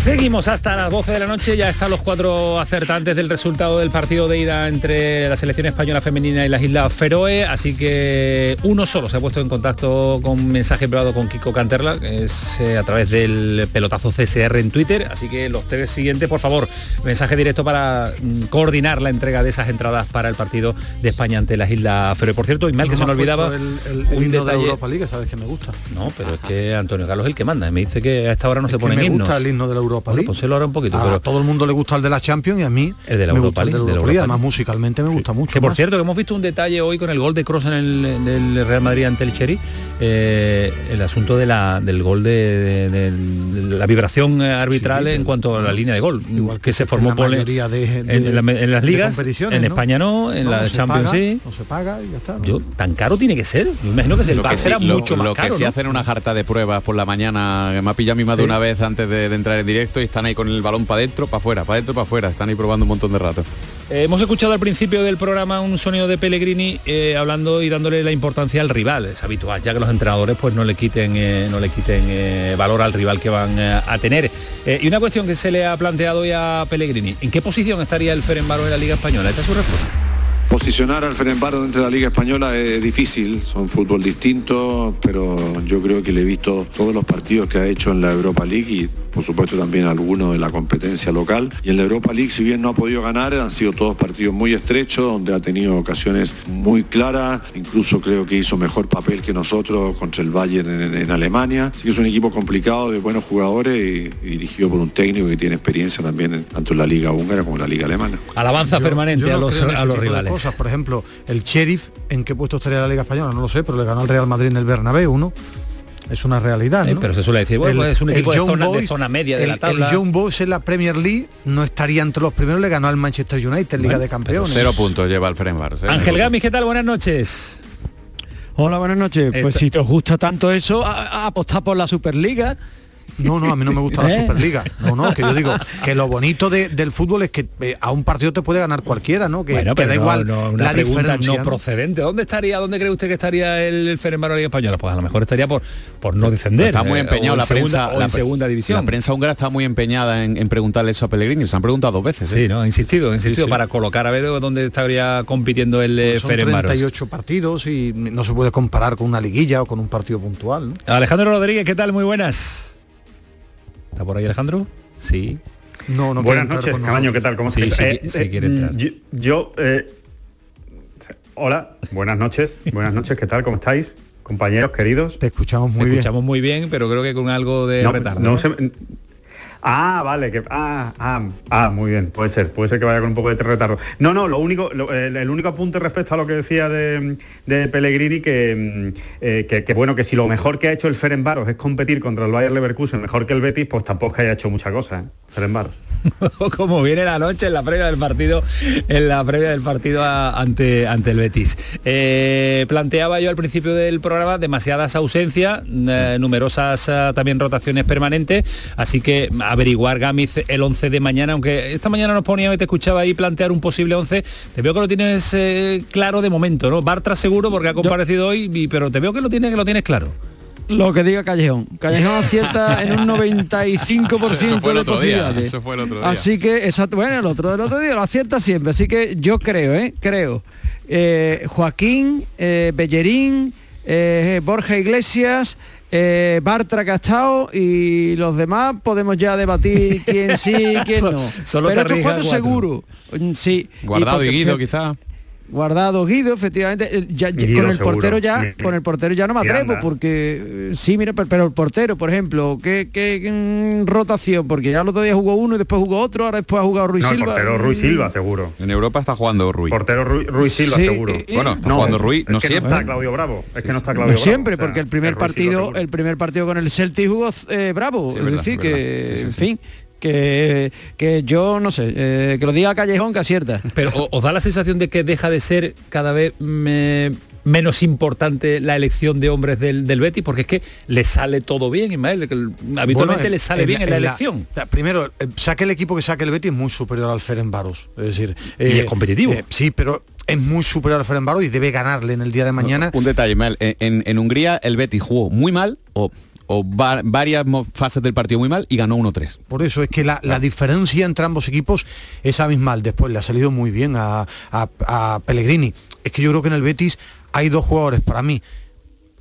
Seguimos hasta las 12 de la noche, ya están los cuatro acertantes del resultado del partido de ida entre la selección española femenina y las Islas Feroe, así que uno solo se ha puesto en contacto con mensaje privado con Kiko Canterla, que es eh, a través del pelotazo CSR en Twitter, así que los tres siguientes, por favor, mensaje directo para mm, coordinar la entrega de esas entradas para el partido de España ante las Islas Feroe. Por cierto, Ismael, que se me olvidaba el, el, himno de Europa League, sabes que me gusta. No, pero es que Antonio Carlos es el que manda, me dice que a esta hora no se pone himnos. gusta el himno de la Europa League. Pues se lo hará un poquito. A pero todo el mundo le gusta el de la Champions y a mí el de la me Europa gusta League. de de la Europa League. Además musicalmente me gusta mucho. Que por más. cierto, que hemos visto un detalle hoy con el gol de Cross en el del Real Madrid ante el Cherry, eh, el asunto de la, del gol de, de- de la vibración arbitral en cuanto a la línea de gol, que, se formó la por mayoría de- de- en, la- en las ligas, en ¿no? España no, en No, la no se Champions paga, sí. No se paga y ya está. ¿no? Yo, tan caro tiene que ser. Yo imagino que, se lo que, sí, será lo- mucho más lo caro. que sí ¿no? hacen una jarta de pruebas por la mañana, que me ha pillado mi madre una vez antes de, de entrar en directo y están ahí con el balón para adentro, para afuera, para adentro, para afuera, están ahí probando un montón de rato. Eh, hemos escuchado al principio del programa un sonido de Pellegrini eh, hablando y dándole la importancia al rival. Es habitual, ya que los entrenadores pues no le quiten, eh, no le quiten valor al rival que van a tener. Y una cuestión que se le ha planteado hoy a Pellegrini, ¿en qué posición estaría el Ferenbaro en la Liga Española? Esta es su respuesta. Posicionar al Ferenbaro dentro de la Liga Española es difícil, son fútbol distinto, pero yo creo que le he visto todos los partidos que ha hecho en la Europa League y por supuesto también algunos de la competencia local. Y en la Europa League, si bien no ha podido ganar, han sido todos partidos muy estrechos, donde ha tenido ocasiones muy claras, incluso creo que hizo mejor papel que nosotros contra el Bayern en, en Alemania. Así que es un equipo complicado de buenos jugadores y, y dirigido por un técnico que tiene experiencia también en- tanto en la Liga húngara como en la Liga alemana. Alabanza Yo- permanente yo a los, a rivales. Cosas. Por ejemplo, el Sheriff, ¿en qué puesto estaría la Liga Española? No lo sé, pero le ganó al Real Madrid en el Bernabéu, ¿no? Es una realidad, Sí, ¿no? pero se suele decir, bueno, pues es un equipo de zona- de zona media de el, la tabla. El John Boys en la Premier League no estaría entre los primeros, le ganó al Manchester United, Liga de Campeones. Cero puntos lleva el Ferenbaro. cero Ángel. Gamis, ¿qué tal? Buenas noches. Hola, buenas noches. Pues Esta- si te os gusta tanto eso, a, a apostar por la Superliga. No, no, a mí no me gusta la ¿Eh? Superliga. No, no, que yo digo que lo bonito de- del fútbol es que eh, a un partido te puede ganar cualquiera, ¿no? Que, Bueno, que pero da no- igual no, una la pregunta diferencia. no procedente. ¿Dónde estaría, dónde cree usted que estaría el, Ferenbaro Liga Española? Pues a lo mejor estaría por, por no descender. Está muy eh, empeñado la segunda- prensa. la segunda división. La prensa húngara está muy empeñada en, en preguntarle eso a Pellegrini. Se han preguntado dos veces. Sí, ¿eh? ¿no? Ha insistido, ha insistido sí. para colocar a ver dónde estaría compitiendo el Pues Son Ferenbaro. 38 partidos y no se puede comparar con una liguilla o con un partido puntual. ¿no? Alejandro Rodríguez, ¿qué tal? Muy buenas. ¿Está por ahí Alejandro? Sí. No, no Buenas noches, con Camaño. ¿qué tal? ¿Cómo Sí, estáis? sí, sí quiere entrar. Yo, yo, eh, hola, buenas noches, buenas noches, ¿qué tal? ¿Cómo estáis? Compañeros queridos. Te escuchamos Te muy bien. escuchamos muy bien, pero creo que con algo de No, retardo. no ¿no? se- Ah, vale, que ah, ah, ah, muy bien, puede ser, puede ser que vaya con un poco de retardo. No, no, lo único, lo- el, único apunte respecto a lo que decía de, de Pellegrini, que, mm, eh, que, que, bueno, que si lo mejor que ha hecho el Ferenbaros es competir contra el Bayer Leverkusen, mejor que el Betis, pues tampoco es que haya hecho mucha cosa, ¿eh? Ferenbaros. como viene la noche en la previa del partido, en la previa del partido ante, ante el Betis. Eh, planteaba yo al principio del programa demasiadas ausencias, eh, numerosas eh, también rotaciones permanentes, así que averiguar Gamiz el 11 de mañana, aunque esta mañana nos ponía y te escuchaba ahí plantear un posible 11, te veo que lo tienes claro de momento, ¿no? Bartra seguro porque ha comparecido hoy, pero te veo que lo tienes que lo tienes claro. Lo que diga Callejón. Callejón acierta en un 95% de posibilidades. eso fue el otro día. Así que, exacto, bueno, el otro del otro día lo acierta siempre. Así que yo creo, ¿eh? Creo. Eh, Joaquín, eh, Bellerín, eh, Borja Iglesias, Bartra Castao y los demás podemos ya debatir quién sí quién no. Solo Pero estos cuatro, seguro. Mm, sí. Guardado y, Guido quizá. Guardado Guido, efectivamente. Eh, ya, con el portero ya, con el portero ya no me atrevo, porque eh, sí, mira, pero, el portero, por ejemplo, ¿qué, qué, rotación? Porque ya el otro día jugó uno y después jugó otro, ahora después ha jugado Ruiz Silva. El portero Ruiz Silva, seguro. En Europa está jugando Ruiz. Portero Ruiz, Silva, seguro. bueno, está jugando Ruiz, no siempre. está Claudio Bravo. Es que no está Claudio no siempre, porque el primer partido, el primer partido con el Celtic jugó eh, Bravo. es decir, que, en fin, que, que yo no sé, eh, que lo diga Callejón que acierta. Pero os da la sensación de que deja de ser cada vez menos importante la elección de hombres del, del Betis, porque es que le sale todo bien, Ismael, que habitualmente le sale bien en la, elección. primero, eh, saque el equipo que saque el Betis es muy superior al Ferenbaros. Es decir, y es eh, competitivo. sí, pero es muy superior al Ferenbaros y debe ganarle en el día de mañana. Un detalle, Ismael, en, en Hungría el Betis jugó muy mal o o varias fases del partido muy mal y ganó 1-3. Por eso es que la, diferencia entre ambos equipos es abismal. Después le ha salido muy bien a, Pellegrini. Es que yo creo que en el Betis hay dos jugadores para mí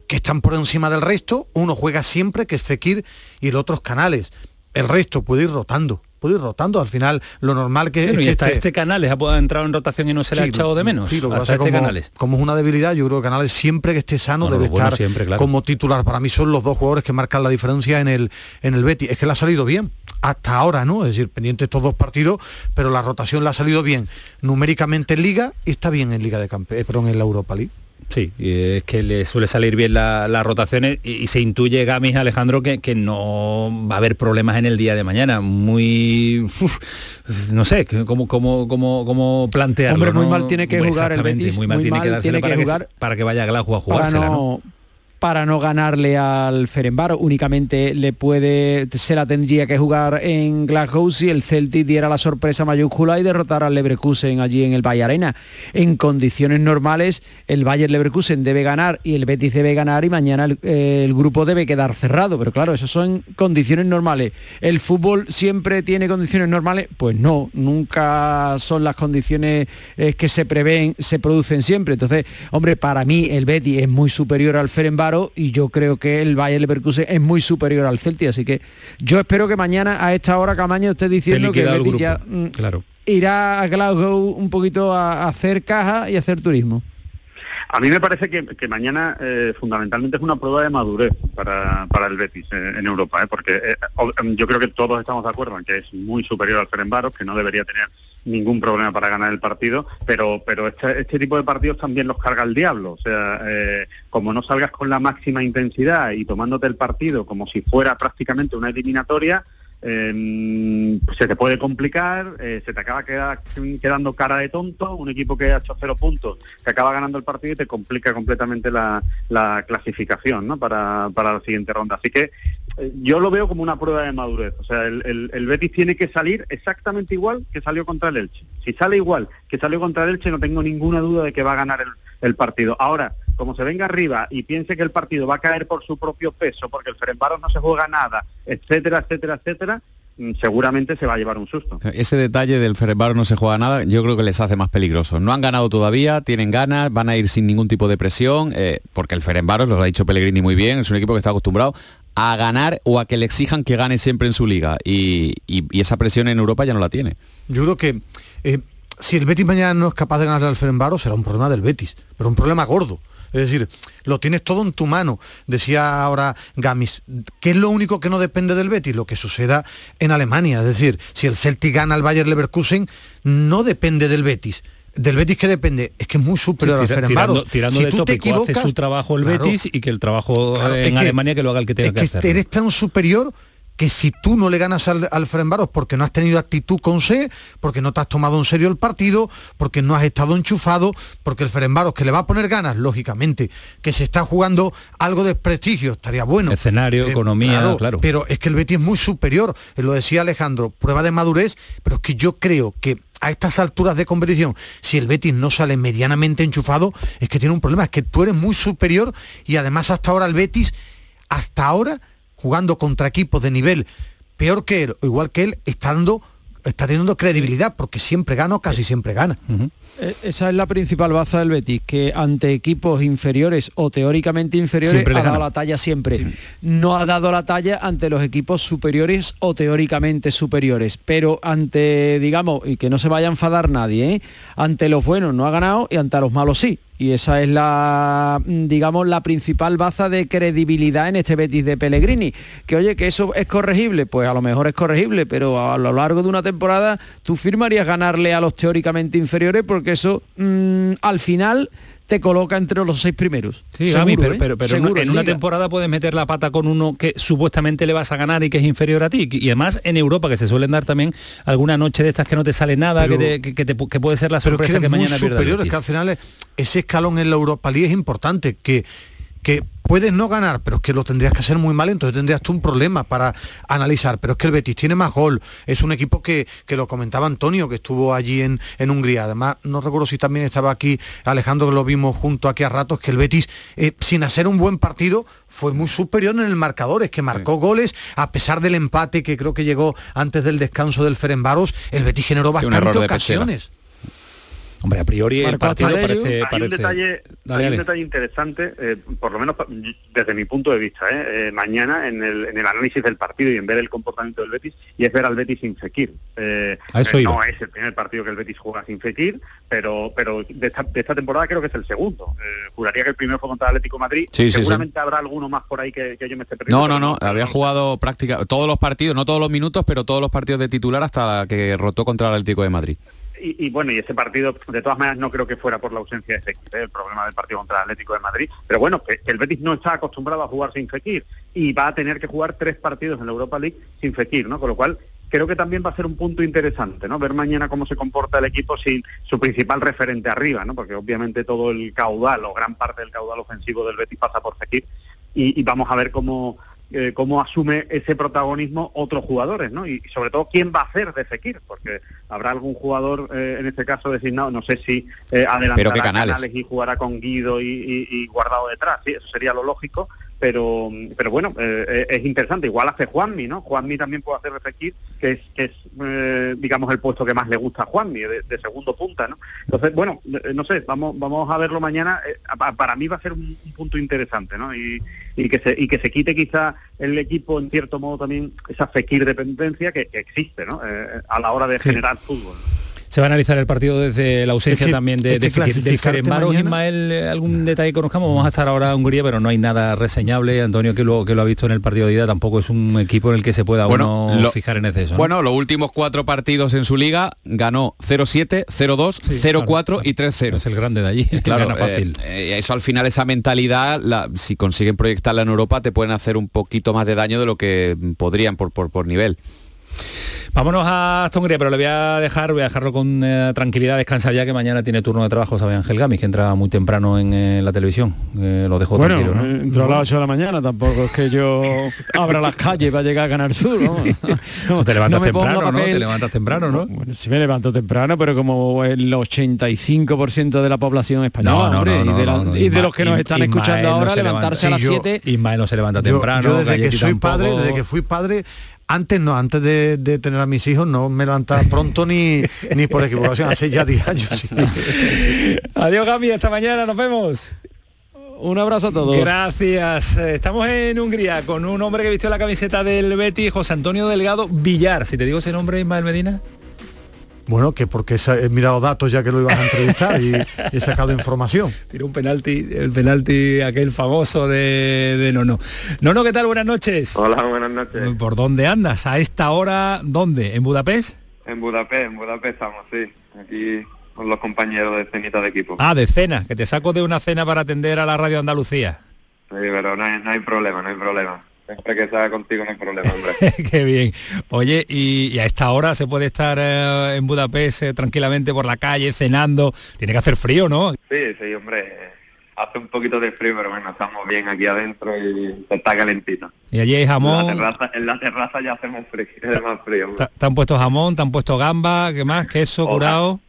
que están por encima del resto. Uno juega siempre, que es Fekir, y el otro es Canales. El resto puede ir rotando puede ir rotando. Al final, lo normal que es que este, este Canales ha entrado en rotación y no se le ha echado de menos. Sí, hasta este como, Canales. Como es una debilidad, yo creo que Canales siempre que esté sano debe estar como titular. Para mí son los dos jugadores que marcan la diferencia en el, en el Betis. Es que le ha salido bien hasta ahora, ¿no? Es decir, pendiente estos dos partidos, pero la rotación le ha salido bien numéricamente en Liga y está bien en Liga de Campeones, eh, perdón, en la Europa League. Sí, es que le suele salir bien las rotaciones y, se intuye Gamis Alejandro que, no va a haber problemas en el día de mañana. Muy no sé cómo cómo cómo cómo plantearlo. Hombre, muy mal tiene que jugar el Betis, muy mal tiene que darse para, que, para que vaya Glasgow a jugársela, ¿no? Para no ganarle al Ferenbaro. Únicamente le puede, se la tendría que jugar en Glasgow si el Celtic diera la sorpresa mayúscula y derrotar al Leverkusen allí en el Valle Arena. En condiciones normales, el Bayern Leverkusen debe ganar y el Betis debe ganar y mañana el, grupo debe quedar cerrado. Pero claro, eso son condiciones normales. ¿El fútbol siempre tiene condiciones normales? Pues no, nunca son las condiciones que se prevén, se producen siempre. Entonces, hombre, para mí el Betis es muy superior al Ferenbaro y yo creo que el Bayern Leverkusen es muy superior al Celtic, así que yo espero que mañana a esta hora Camaño esté diciendo que el ya mm, claro. irá a Glasgow un poquito a, hacer caja y hacer turismo. A mí me parece que, mañana eh, fundamentalmente es una prueba de madurez para, el Betis eh, en Europa, ¿eh? porque yo creo que todos estamos de acuerdo en que es muy superior al Ferenbaros, que no debería tener ningún problema para ganar el partido, pero, pero este, este, tipo de partidos también los carga el diablo. O sea, eh, como no salgas con la máxima intensidad y tomándote el partido como si fuera prácticamente una eliminatoria, eh, se te puede complicar, eh, se te acaba quedando cara de tonto, un equipo que ha hecho cero puntos, te acaba ganando el partido y te complica completamente la, clasificación ¿no? para, para la siguiente ronda. Así que eh, yo lo veo como una prueba de madurez. O sea, el, el, Betis tiene que salir exactamente igual que salió contra el Elche. Si sale igual que salió contra el Elche, no tengo ninguna duda de que va a ganar el, el partido. Ahora, como se venga arriba y piense que el partido va a caer por su propio peso, porque el Ferencváros no se juega nada, etcétera, etcétera, etcétera, mm, seguramente se va a llevar un susto. Ese detalle del Ferencváros no se juega nada, yo creo que les hace más peligrosos. No han ganado todavía, tienen ganas, van a ir sin ningún tipo de presión, eh, porque el Ferencváros, lo ha dicho Pellegrini muy bien, es un equipo que está acostumbrado a ganar o a que le exijan que gane siempre en su liga. Y, esa presión en Europa ya no la tiene. Yo creo que eh, si el Betis mañana no es capaz de ganar al Ferencváros, será un problema del Betis, pero un problema gordo es decir, lo tienes todo en tu mano. Decía ahora Gamis, ¿qué es lo único que no depende del Betis? Lo que suceda en Alemania. Es decir, si el Celtic gana al Bayer Leverkusen, no depende del Betis del Betis que depende es que es muy superior al Tirando, tirando de tópico, hace su trabajo el Betis y que el trabajo en Alemania que lo haga el que tenga que, que hacer. Eres tan superior que si tú no le ganas al, al Ferenbaros porque no has tenido actitud con C, porque no te has tomado en serio el partido, porque no has estado enchufado, porque el Ferenbaros que le va a poner ganas, lógicamente, que se está jugando algo de prestigio, estaría bueno. Escenario, Eh, economía, claro. Pero es que el Betis es muy superior, eh, lo decía Alejandro, prueba de madurez, pero es que yo creo que a estas alturas de competición, si el Betis no sale medianamente enchufado, es que tiene un problema, es que tú eres muy superior y además hasta ahora el Betis, hasta ahora, jugando contra equipos de nivel peor que él, o igual que él, está dando está teniendo credibilidad porque siempre gana o casi siempre gana. Eh, Esa es la principal baza del Betis, que ante equipos inferiores o teóricamente inferiores ha dado la talla siempre. No ha dado la talla ante los equipos superiores o teóricamente superiores, pero ante, digamos, y que no se vaya a enfadar nadie, ¿eh? ante los buenos no ha ganado y ante los malos sí. Y esa es la, mm, digamos, la principal baza de credibilidad en este Betis de Pellegrini. Que oye, que eso es corregible, pues a lo mejor es corregible, pero a lo largo de una temporada tú firmarías ganarle a los teóricamente inferiores porque eso mm, al final te coloca entre los seis primeros. Sí, Seguro, pero, ¿eh? pero, pero en una- Seguro, en una temporada puedes meter la pata con uno que supuestamente le vas a ganar y que es inferior a ti. Y además en Europa, que se suelen dar también alguna noche de estas que no te sale nada, Pero- que, te- que- que te- que puede ser la sorpresa que, que, mañana pierda el superior, es Betis. que al final es- ese escalón en la Europa League es importante, que, que puedes no ganar, pero es que lo tendrías que hacer muy mal, entonces tendrías tú un problema para analizar. Pero es que el Betis tiene más gol, es un equipo que, que lo comentaba Antonio, que estuvo allí en, en Hungría. Además, no recuerdo si también estaba aquí Alejandro, que lo vimos junto aquí a ratos, que el Betis, eh, sin hacer un buen partido, fue muy superior en el marcador, es que marcó goles, a pesar del empate que creo que llegó antes del descanso del Ferenbaros, el Betis generó un bastantes error de Pesela. ocasiones. Hombre, a priori el partido Ataleu. parece... hay un parece- detalle, Dale, hay un detalle interesante, eh, por lo menos desde mi punto de vista, ¿eh? Eh, mañana en el, en el análisis del partido y en ver el comportamiento del Betis, y es ver al Betis sin Fekir. Eh, A eso eh, iba. no es el primer partido que el Betis juega sin Fekir, pero, pero de, esta, de esta temporada creo que es el segundo. Eh, juraría que el primero fue contra el Atlético de Madrid. Sí, sí, sí. Seguramente habrá alguno más por ahí que, que yo me esté perdiendo. No, no, no, había jugado práctica todos los partidos, no todos los minutos, pero todos los partidos de titular hasta que rotó contra el Atlético de Madrid. Y, bueno, y ese partido, de todas maneras, no creo que fuera por la ausencia de Fekir, ¿eh? el problema del partido contra el Atlético de Madrid. Pero bueno, el Betis no está acostumbrado a jugar sin Fekir y va a tener que jugar tres partidos en la Europa League sin Fekir, ¿no? Con lo cual, creo que también va a ser un punto interesante, ¿no? Ver mañana cómo se comporta el equipo sin su principal referente arriba, ¿no? Porque obviamente todo el caudal o gran parte del caudal ofensivo del Betis pasa por Fekir y vamos a ver cómo eh, cómo asume ese protagonismo otros jugadores, ¿no? Y sobre todo quién va a hacer de Fekir, porque habrá algún jugador eh, en este caso designado, no sé si eh, adelantará Pero qué canales. y jugará con Guido y, y- y guardado detrás, sí, eso sería lo lógico, pero pero bueno, eh, es interesante, igual hace Juanmi, ¿no? Juanmi también puede hacer de Fekir, que es, que es eh, digamos, el puesto que más le gusta a Juanmi, de, de segundo punta, ¿no? Entonces, bueno, no sé, vamos vamos a verlo mañana, pa- para mí va a ser un, un punto interesante, ¿no? Y, y que se y que se quite quizá el equipo en cierto modo también esa Fekir dependencia que, que existe, ¿no? Eh, a la hora de generar fútbol. Se va a analizar el partido desde la ausencia Es que- también de, es que de clasificarte Ferenbaros, Ismael, algún detalle que conozcamos, vamos a estar ahora en Hungría, pero no hay nada reseñable. Antonio, que lo, que lo ha visto en el partido de ida, tampoco es un equipo en el que se pueda Bueno, uno lo- fijar en exceso. ¿no? Bueno, los últimos cuatro partidos en su liga ganó 0-7, 0-2, 0-4 y 3-0. Es el grande de allí, Claro, gana fácil. eh, eh, eso al final, esa mentalidad, la- si consiguen proyectarla en Europa, te pueden hacer un poquito más de daño de lo que podrían por, por, por nivel. Vámonos a Hungría, pero le voy a dejar, voy a dejarlo con eh, tranquilidad, descansar ya que mañana tiene turno de trabajo, sabe Ángel Gamis, que entra muy temprano en eh, la televisión. Eh, lo dejo Bueno, tranquilo, ¿no? entro a las 8 de la mañana, tampoco es que yo abra las calles para llegar a Ganar Sur, ¿no? No, te levantas no temprano, ¿no? Te levantas temprano, ¿no? Bueno, sí me levanto temprano, pero como el 85% de la población española, hombre, y de, la- no, y de Isma- los que nos están Ismael escuchando ahora, se levantarse a las Sí, yo- 7 Ismael no se levanta temprano, yo, desde que soy tampoco. padre, desde que fui padre, antes no, antes de, de tener a mis hijos no me levantaba pronto ni, ni por equivocación, hace ya 10 años. sí. Adiós Gami, hasta mañana, nos vemos. Un abrazo a todos. Gracias. Estamos en Hungría con un hombre que vistió la camiseta del Betis, José Antonio Delgado Villar. Si te digo ese nombre, Ismael Medina. Bueno, que porque he mirado datos ya que lo ibas a entrevistar y he sacado información. Tiró un penalti, el penalti aquel famoso de, de Nono. Nono, ¿qué tal? Buenas noches. Hola, buenas noches. ¿Por dónde andas? ¿A esta hora dónde? ¿En Budapest? En Budapest, en Budapest estamos, sí. Aquí con los compañeros de cenita de equipo. Ah, de cena, que te saco de una cena para atender a la radio Andalucía. Sí, pero no hay, no hay problema, no hay problema. Siempre que sea contigo no hay problema, hombre. Qué bien. Oye, y, a esta hora se puede estar eh, en Budapest eh, tranquilamente por la calle, cenando. Tiene que hacer frío, ¿no? Sí, sí, hombre. Hace un poquito de frío, pero bueno, estamos bien aquí adentro y está calentito. Y allí hay jamón. En la terraza, en la terraza ya hacemos frío, es más frío. ¿Te han puesto jamón? ¿Te han puesto gamba? ¿Qué más? ¿Queso curado?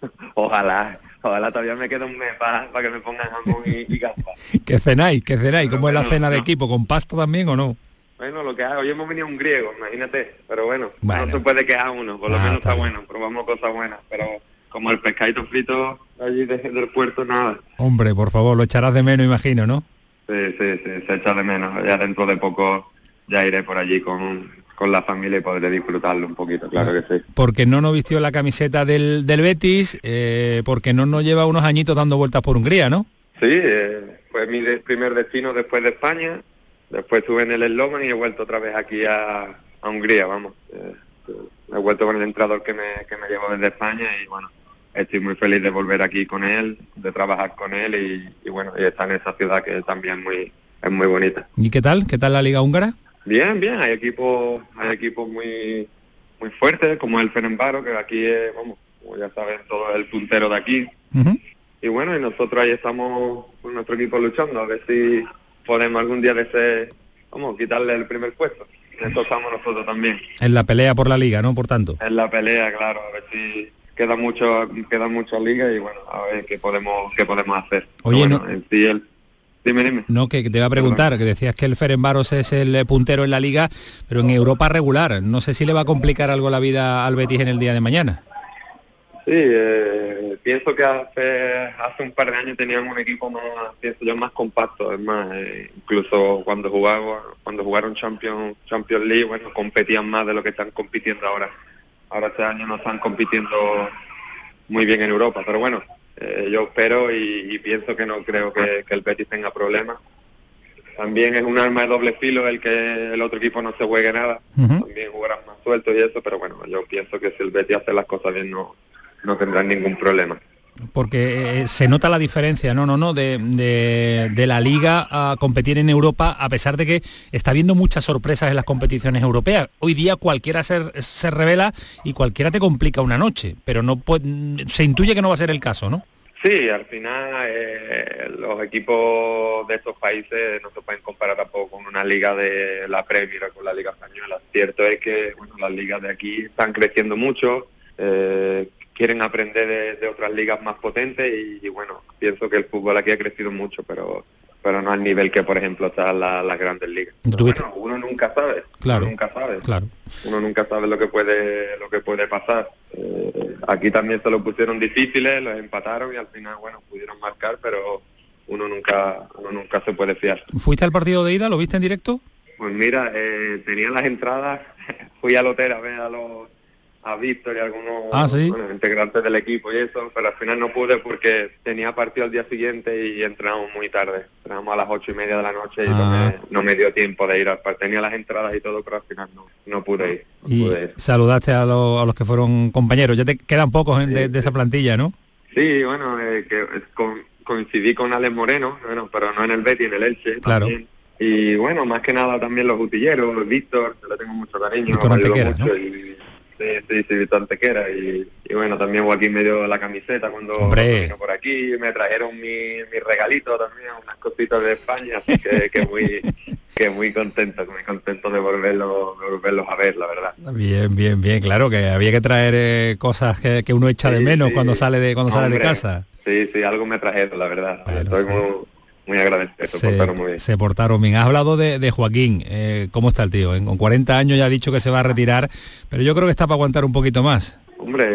Ojalá. Ojalá todavía me queda un mes para, que me pongan jamón y, y gamba. ¿Qué cenáis? ¿Qué cenáis? ¿Cómo es la cena de equipo? ¿Con pasta también o no? Bueno, lo que hago, hoy hemos venido un griego, imagínate, pero bueno, no se puede quejar uno, por lo ah, menos está, bueno, probamos cosas buenas, pero como el pescadito frito allí del puerto, nada. Hombre, por favor, lo echarás de menos, imagino, ¿no? Sí, sí, sí, se echa de menos, ya dentro de poco ya iré por allí con, con la familia y podré disfrutarlo un poquito, claro que sí. Porque no nos vistió la camiseta del, del Betis, eh, porque no nos lleva unos añitos dando vueltas por Hungría, ¿no? Sí, eh, fue mi primer destino después de España, después estuve en el Slogan y he vuelto otra vez aquí a, Hungría, vamos. Eh, he vuelto con el entrador que me, que me llevó desde España y bueno, estoy muy feliz de volver aquí con él, de trabajar con él y, y bueno, y estar en esa ciudad que también muy, es muy bonita. ¿Y qué tal? ¿Qué tal la Liga Húngara? Bien, bien, hay equipos, hay equipos muy muy fuertes, como el Ferenbaro, que aquí es, vamos, como ya saben, todo el puntero de aquí. Y bueno, y nosotros ahí estamos con nuestro equipo luchando, a ver si podemos algún día de ser, vamos, quitarle el primer puesto. En eso estamos nosotros también. En la pelea por la liga, ¿no? Por tanto. En la pelea, claro, a ver si queda mucho, queda mucha liga y bueno, a ver qué podemos, qué podemos hacer. Oye, no... en sí el, Dime, dime. No, que te iba a preguntar, que decías que el Ferenbaros es el puntero en la liga, pero en Europa regular. No sé si le va a complicar algo la vida al Betis en el día de mañana. Sí, eh, pienso que hace, hace un par de años teníamos un equipo más, pienso yo, más compacto. Es más, eh, incluso cuando jugaba, cuando jugaron Champions, Champions League, bueno, competían más de lo que están compitiendo ahora. Ahora este año no están compitiendo muy bien en Europa, pero bueno, eh, yo espero y, pienso que no creo que, el Betis tenga problemas. También es un arma de doble filo el que el otro equipo no se juegue nada. También jugarán más suelto y eso, pero bueno, yo pienso que si el Betis hace las cosas bien no, no tendrán ningún problema porque eh, se nota la diferencia, no, no, no, de, de, la liga a competir en Europa, a pesar de que está habiendo muchas sorpresas en las competiciones europeas. Hoy día cualquiera se, se revela y cualquiera te complica una noche, pero no se intuye que no va a ser el caso, ¿no? Sí, al final eh, los equipos de estos países no se pueden comparar tampoco con una liga de la Premier o con la liga española. Cierto es que las ligas de aquí están creciendo mucho, eh, quieren aprender de, otras ligas más potentes y, bueno, pienso que el fútbol aquí ha crecido mucho, pero pero no al nivel que por ejemplo está las la grandes ligas. Bueno, uno nunca sabe, claro, uno nunca sabe, claro. uno nunca sabe lo que puede lo que puede pasar. Eh, aquí también se lo pusieron difíciles, los empataron y al final bueno pudieron marcar, pero uno nunca uno nunca se puede fiar. ¿Fuiste al partido de ida? ¿Lo viste en directo? Pues mira, eh, tenía las entradas, fui al hotel a ver a los a Víctor y algunos ah, integrantes del equipo y eso, pero al final no pude porque tenía partido al día siguiente y entramos muy tarde. Entramos a las ocho y media de la noche y no, ah. me, dio tiempo de ir al partido. Tenía las entradas y todo, pero al final no, no pude ir. y saludaste a, los, a los que fueron compañeros. Ya te quedan pocos de, esa plantilla, ¿no? Sí, bueno, eh, que coincidí con Alex Moreno, bueno, pero no en el Betty, en el Elche. Claro. Y bueno, más que nada también los utilleros, Víctor, que le tengo mucho cariño. mucho y, Sí, sí, sí, Antequera y, y, bueno, también Joaquín me dio la camiseta cuando, vino por aquí, me trajeron mi, mi regalito también, unas cositas de España, así que, que muy que muy contento, muy contento de volverlos, volverlos a ver, la verdad. Bien, bien, bien, claro que había que traer eh, cosas que, que, uno echa de menos cuando sale de cuando sale de casa. Sí, sí, algo me trajeron, la verdad. Estoy muy muy agradecido, se, portaron muy bien. Se portaron bien. Has hablado de, Joaquín, eh, ¿cómo está el tío? Eh, con 40 años ya ha dicho que se va a retirar, pero yo creo que está para aguantar un poquito más. Hombre,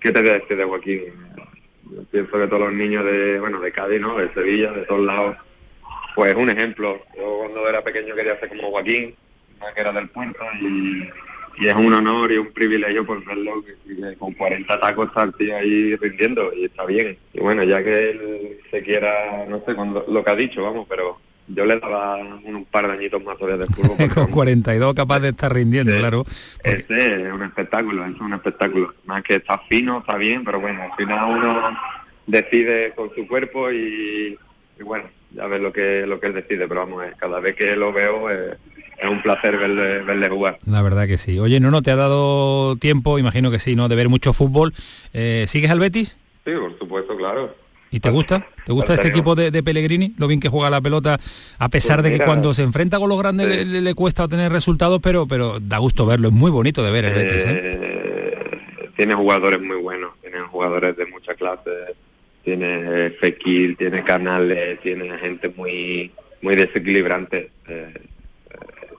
¿qué te voy a decir de Joaquín? pienso que todos los niños de, bueno, de Cádiz, ¿no? De Sevilla, de todos lados, pues un ejemplo. Yo cuando era pequeño quería ser como Joaquín, que era del puerto, y y es un honor y un privilegio por verlo que, con 40 tacos está el tío ahí rindiendo y está bien. Y bueno, ya que él se quiera, no sé cuando, lo que ha dicho, vamos, pero yo le daba un, par de añitos más todavía de fútbol. con 42 capaz de estar rindiendo, claro. Este es un espectáculo, es un espectáculo. Más que está fino, está bien, pero bueno, al final uno decide con su cuerpo y, y bueno, a ver lo que lo que él decide, pero vamos, cada vez que lo veo es un placer verle, verle, jugar. La verdad que sí. Oye, no, no, te ha dado tiempo, imagino que sí, ¿no? De ver mucho fútbol. Eh, ¿Sigues al Betis? Sí, por supuesto, claro. ¿Y te gusta? ¿Te gusta este equipo de, Pellegrini? Lo bien que juega la pelota, a pesar pues de que cuando se enfrenta con los grandes le, cuesta obtener resultados, pero, pero da gusto verlo, es muy bonito de ver el Betis. ¿eh? Eh, tiene jugadores muy buenos, tiene jugadores de mucha clase, tiene Fekir, tiene Canales, tiene gente muy, muy desequilibrante. Eh,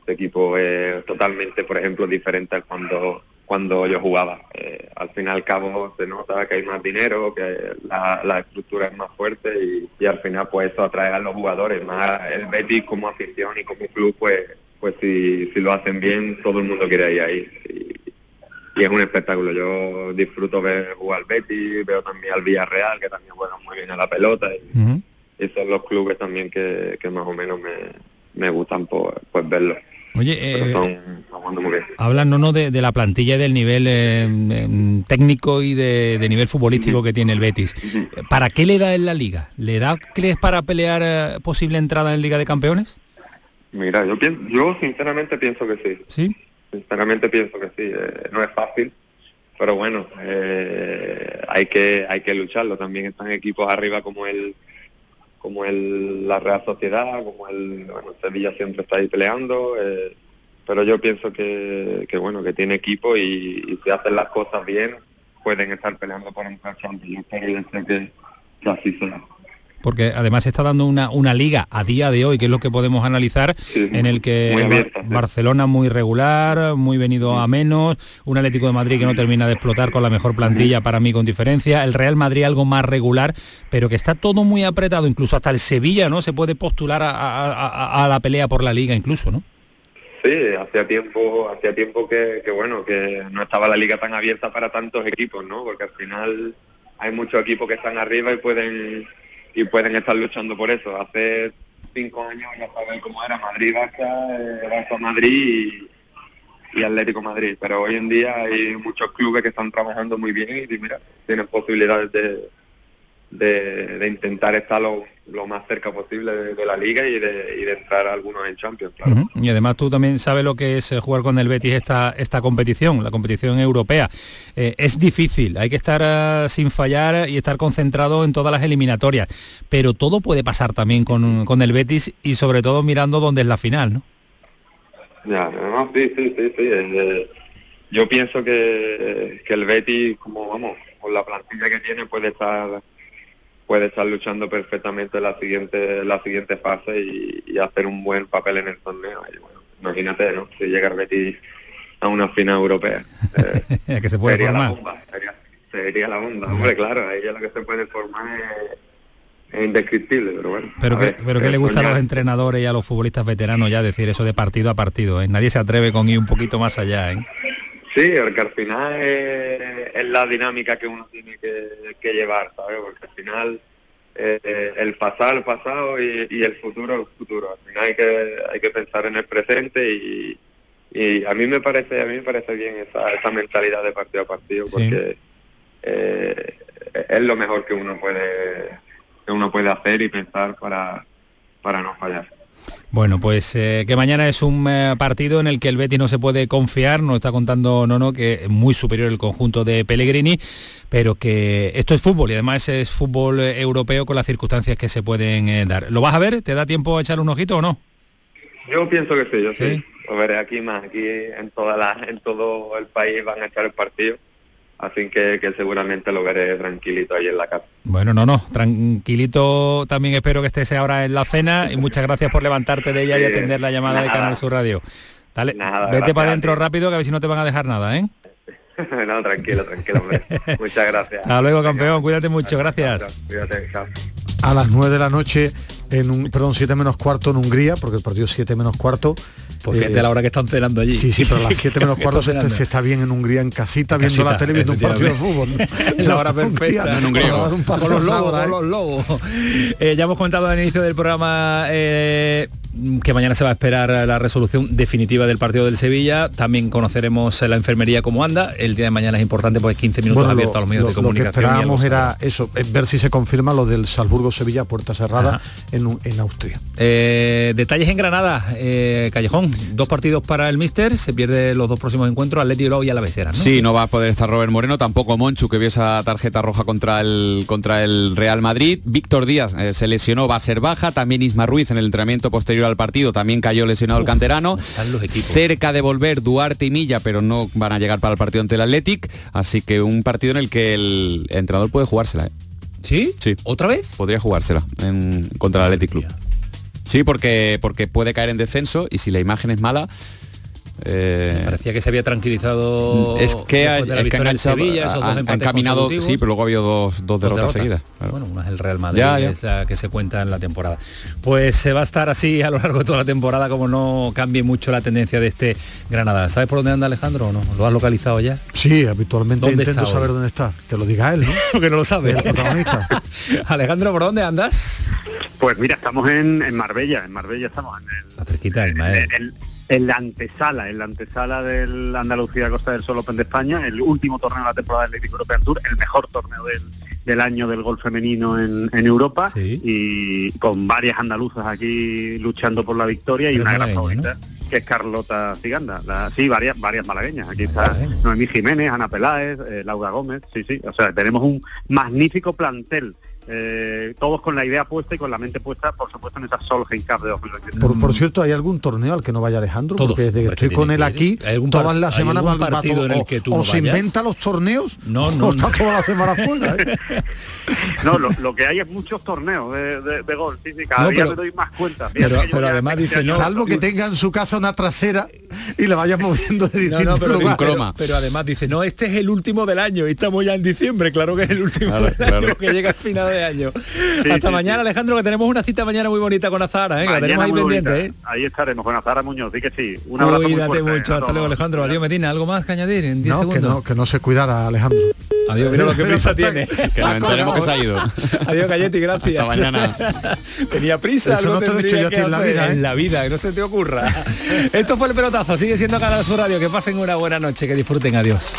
este equipo es totalmente, por ejemplo, diferente a cuando cuando yo jugaba. Eh, al fin y al cabo se nota que hay más dinero, que la, estructura es más fuerte y, al final pues eso atrae a los jugadores. Más el Betis como afición y como club pues pues si, si lo hacen bien todo el mundo quiere ir ahí. Y, es un espectáculo. Yo disfruto ver jugar al Betis, veo también al Villarreal que también juega muy bien a la pelota y, son los clubes también que, más o menos me, me gustan pues, pues verlos. Oye, eh, hablan no, no de, la plantilla y del nivel eh, técnico y de, nivel futbolístico que tiene el Betis. ¿Para qué le da en la liga? ¿Le da, crees, para pelear eh, posible entrada en Liga de Campeones? Mira, yo, pienso, yo sinceramente pienso que sí. ¿Sí? Sinceramente pienso que sí. no es fácil, pero bueno, hay, que, hay que lucharlo. También están equipos arriba como el como el, la Real Sociedad, como el bueno, Sevilla siempre está ahí peleando, eh, pero yo pienso que, que, bueno que tiene equipo y, si hacen las cosas bien pueden estar peleando por un Champions. Yo espero que, que así sea porque además está dando una, una liga a día de hoy, que es lo que podemos analizar, en el que Barcelona muy regular, muy venido a menos, un Atlético de Madrid que no termina de explotar con la mejor plantilla para mí con diferencia, el Real Madrid algo más regular, pero que está todo muy apretado, incluso hasta el Sevilla, ¿no? Se puede postular a, la pelea por la liga incluso, ¿no? Sí, hacía tiempo, hacía tiempo que, que, bueno, que no estaba la liga tan abierta para tantos equipos, ¿no? Porque al final hay muchos equipos que están arriba y pueden y pueden estar luchando por eso. Hace cinco años ya saben cómo era Madrid, Barça, eh, y, Atlético Madrid, pero hoy en día hay muchos clubes que están trabajando muy bien y mira, tienen posibilidades de, de, intentar estar lo, más cerca posible de, la liga y de, entrar a algunos en Champions. Y además tú también sabes lo que es eh, jugar con el Betis esta, esta competición, la competición europea. Eh, es difícil, hay que estar eh, sin fallar y estar concentrado en todas las eliminatorias, pero todo puede pasar también con, con el Betis y sobre todo mirando dónde es la final, ¿no? Ya, sí, sí, sí, sí. yo pienso que, que el Betis, como vamos, con la plantilla que tiene, puede estar puede estar luchando perfectamente la siguiente la siguiente fase y, hacer un buen papel en el torneo. imagínate, ¿no? Si llega Betis a una final europea. Eh, que se puede sería formar. La bomba, sería, la bomba. Hombre, claro, ahí ya lo que se puede formar es, indescriptible, pero bueno. Pero, que, pero ¿qué le gusta a los entrenadores y a los futbolistas veteranos ya decir eso de partido a partido? ¿eh? Nadie se atreve con ir un poquito más allá, ¿eh? Sí, porque al final es, la dinámica que uno tiene que, llevar, ¿sabes? Porque al final eh, el pasado el pasado y, el futuro el futuro. Al final hay que, hay que pensar en el presente y, a mí me parece a mí me parece bien esa, esa mentalidad de partido a partido porque eh, es lo mejor que uno puede que uno puede hacer y pensar para, para no fallar. Bueno, pues eh, que mañana es un eh, partido en el que el Betis no se puede confiar, nos está contando Nono que es muy superior el conjunto de Pellegrini, pero que esto es fútbol y además es fútbol eh, europeo con las circunstancias que se pueden dar. ¿Lo vas a ver? ¿Te da tiempo a echar un ojito o no? Yo pienso que sí, yo sí. Lo veré aquí más, aquí en toda la, en todo el país van a echar el partido así que, seguramente lo veré tranquilito ahí en la casa. Bueno, no, no, tranquilito también espero que estés ahora en la cena y muchas gracias por levantarte de ella y atender la llamada de Canal Sur Radio. Dale, vete para adentro rápido que a ver si no te van a dejar nada, ¿eh? no, tranquilo, tranquilo, hombre. Muchas gracias. Hasta luego, campeón, cuídate mucho, gracias. Cuídate, chao. A las 9 de la noche, en un, perdón, 7 menos cuarto en Hungría, porque el partido es 7 menos cuarto, pues fíjate la hora que están cenando allí. Sí, sí, pero a las 7 menos cuarto se, está bien en Hungría en casita, viendo la tele, viendo un partido de fútbol. la hora perfecta. En Hungría. Con los lobos, con los lobos. Eh, ya hemos contado al inicio del programa eh, que mañana se va a esperar la resolución definitiva del partido del Sevilla. También conoceremos la enfermería cómo anda. El día de mañana es importante, pues 15 minutos abiertos a los medios de comunicación. Lo que esperábamos era eso, ver si se confirma lo del Salzburgo-Sevilla puerta cerrada en, en, Austria. Eh, detalles en Granada, eh, Callejón, dos partidos para el Mister, se pierde los dos próximos encuentros, Atleti y y a la becera, ¿no? Sí, no va a poder estar Robert Moreno, tampoco Monchu, que vio esa tarjeta roja contra el, contra el Real Madrid. Víctor Díaz eh, se lesionó, va a ser baja, también Isma Ruiz en el entrenamiento posterior al partido, también cayó lesionado el canterano. Cerca de volver Duarte y Milla, pero no van a llegar para el partido ante el Athletic, así que un partido en el que el entrenador puede jugársela. ¿eh? ¿Sí? Sí. ¿Otra vez? Podría jugársela en, contra el Athletic Club. Sí, porque, porque puede caer en descenso y si la imagen es mala, eh, parecía que se había tranquilizado es que ha, Sevilla, han, caminado sí pero luego ha habido dos, dos, derrotas, seguidas bueno una es el Real Madrid ya, que se cuenta en la temporada. Pues se va a estar así a lo largo de toda la temporada como no cambie mucho la tendencia de este Granada. ¿sabes por dónde anda Alejandro o no? ¿lo has localizado ya? sí habitualmente intento saber dónde está. Que lo diga él ¿no? porque no lo sabe. Alejandro ¿por dónde andas? pues mira estamos en, en Marbella en Marbella estamos en el, la cerquita de el, en la antesala, en la antesala del Andalucía Costa del Sol Open de España, el último torneo de la temporada del Ladies European Tour, el mejor torneo del, año del golf femenino en, Europa y con varias andaluzas aquí luchando por la victoria y una gran favorita que es Carlota Ciganda. sí, varias, varias malagueñas. Aquí está Noemí Jiménez, Ana Peláez, eh, Laura Gómez, sí, sí. O sea, tenemos un magnífico plantel eh, todos con la idea puesta y con la mente puesta, por supuesto, en esa Solheim Cup de 2023. Por, por cierto, ¿hay algún torneo al que no vaya Alejandro? porque desde que estoy con él aquí, todas las semanas va, en el que tú o, se inventa los torneos no, no, o está toda la semana fuera. ¿eh? no, lo, que hay es muchos torneos de, de, gol, sí, sí, cada día me doy más cuenta. pero, además dice, no, salvo que tenga en su casa una trasera y le vaya moviendo de distintos pero, lugares. Pero, además dice, no, este es el último del año y estamos ya en diciembre, claro que es el último del año que llega al final de año. Hasta mañana, Alejandro, que tenemos una cita mañana muy bonita con Azara, ¿eh? que la tenemos ahí pendiente. ¿eh? Ahí estaremos con Azara Muñoz, sí que sí. Un abrazo Cuídate mucho, hasta luego Alejandro. Adiós Medina, ¿algo más que añadir en 10 no, segundos? Que no, que no se cuidara Alejandro. Adiós, mira lo que prisa tiene. Que nos enteremos que se ha ido. Adiós, Galletti, gracias. Hasta mañana. Tenía prisa, Eso no te lo he dicho yo a ti en la vida, ¿eh? En la vida, que no se te ocurra. Esto fue el pelotazo, sigue siendo Canal Sur Radio. Que pasen una buena noche, que disfruten, adiós.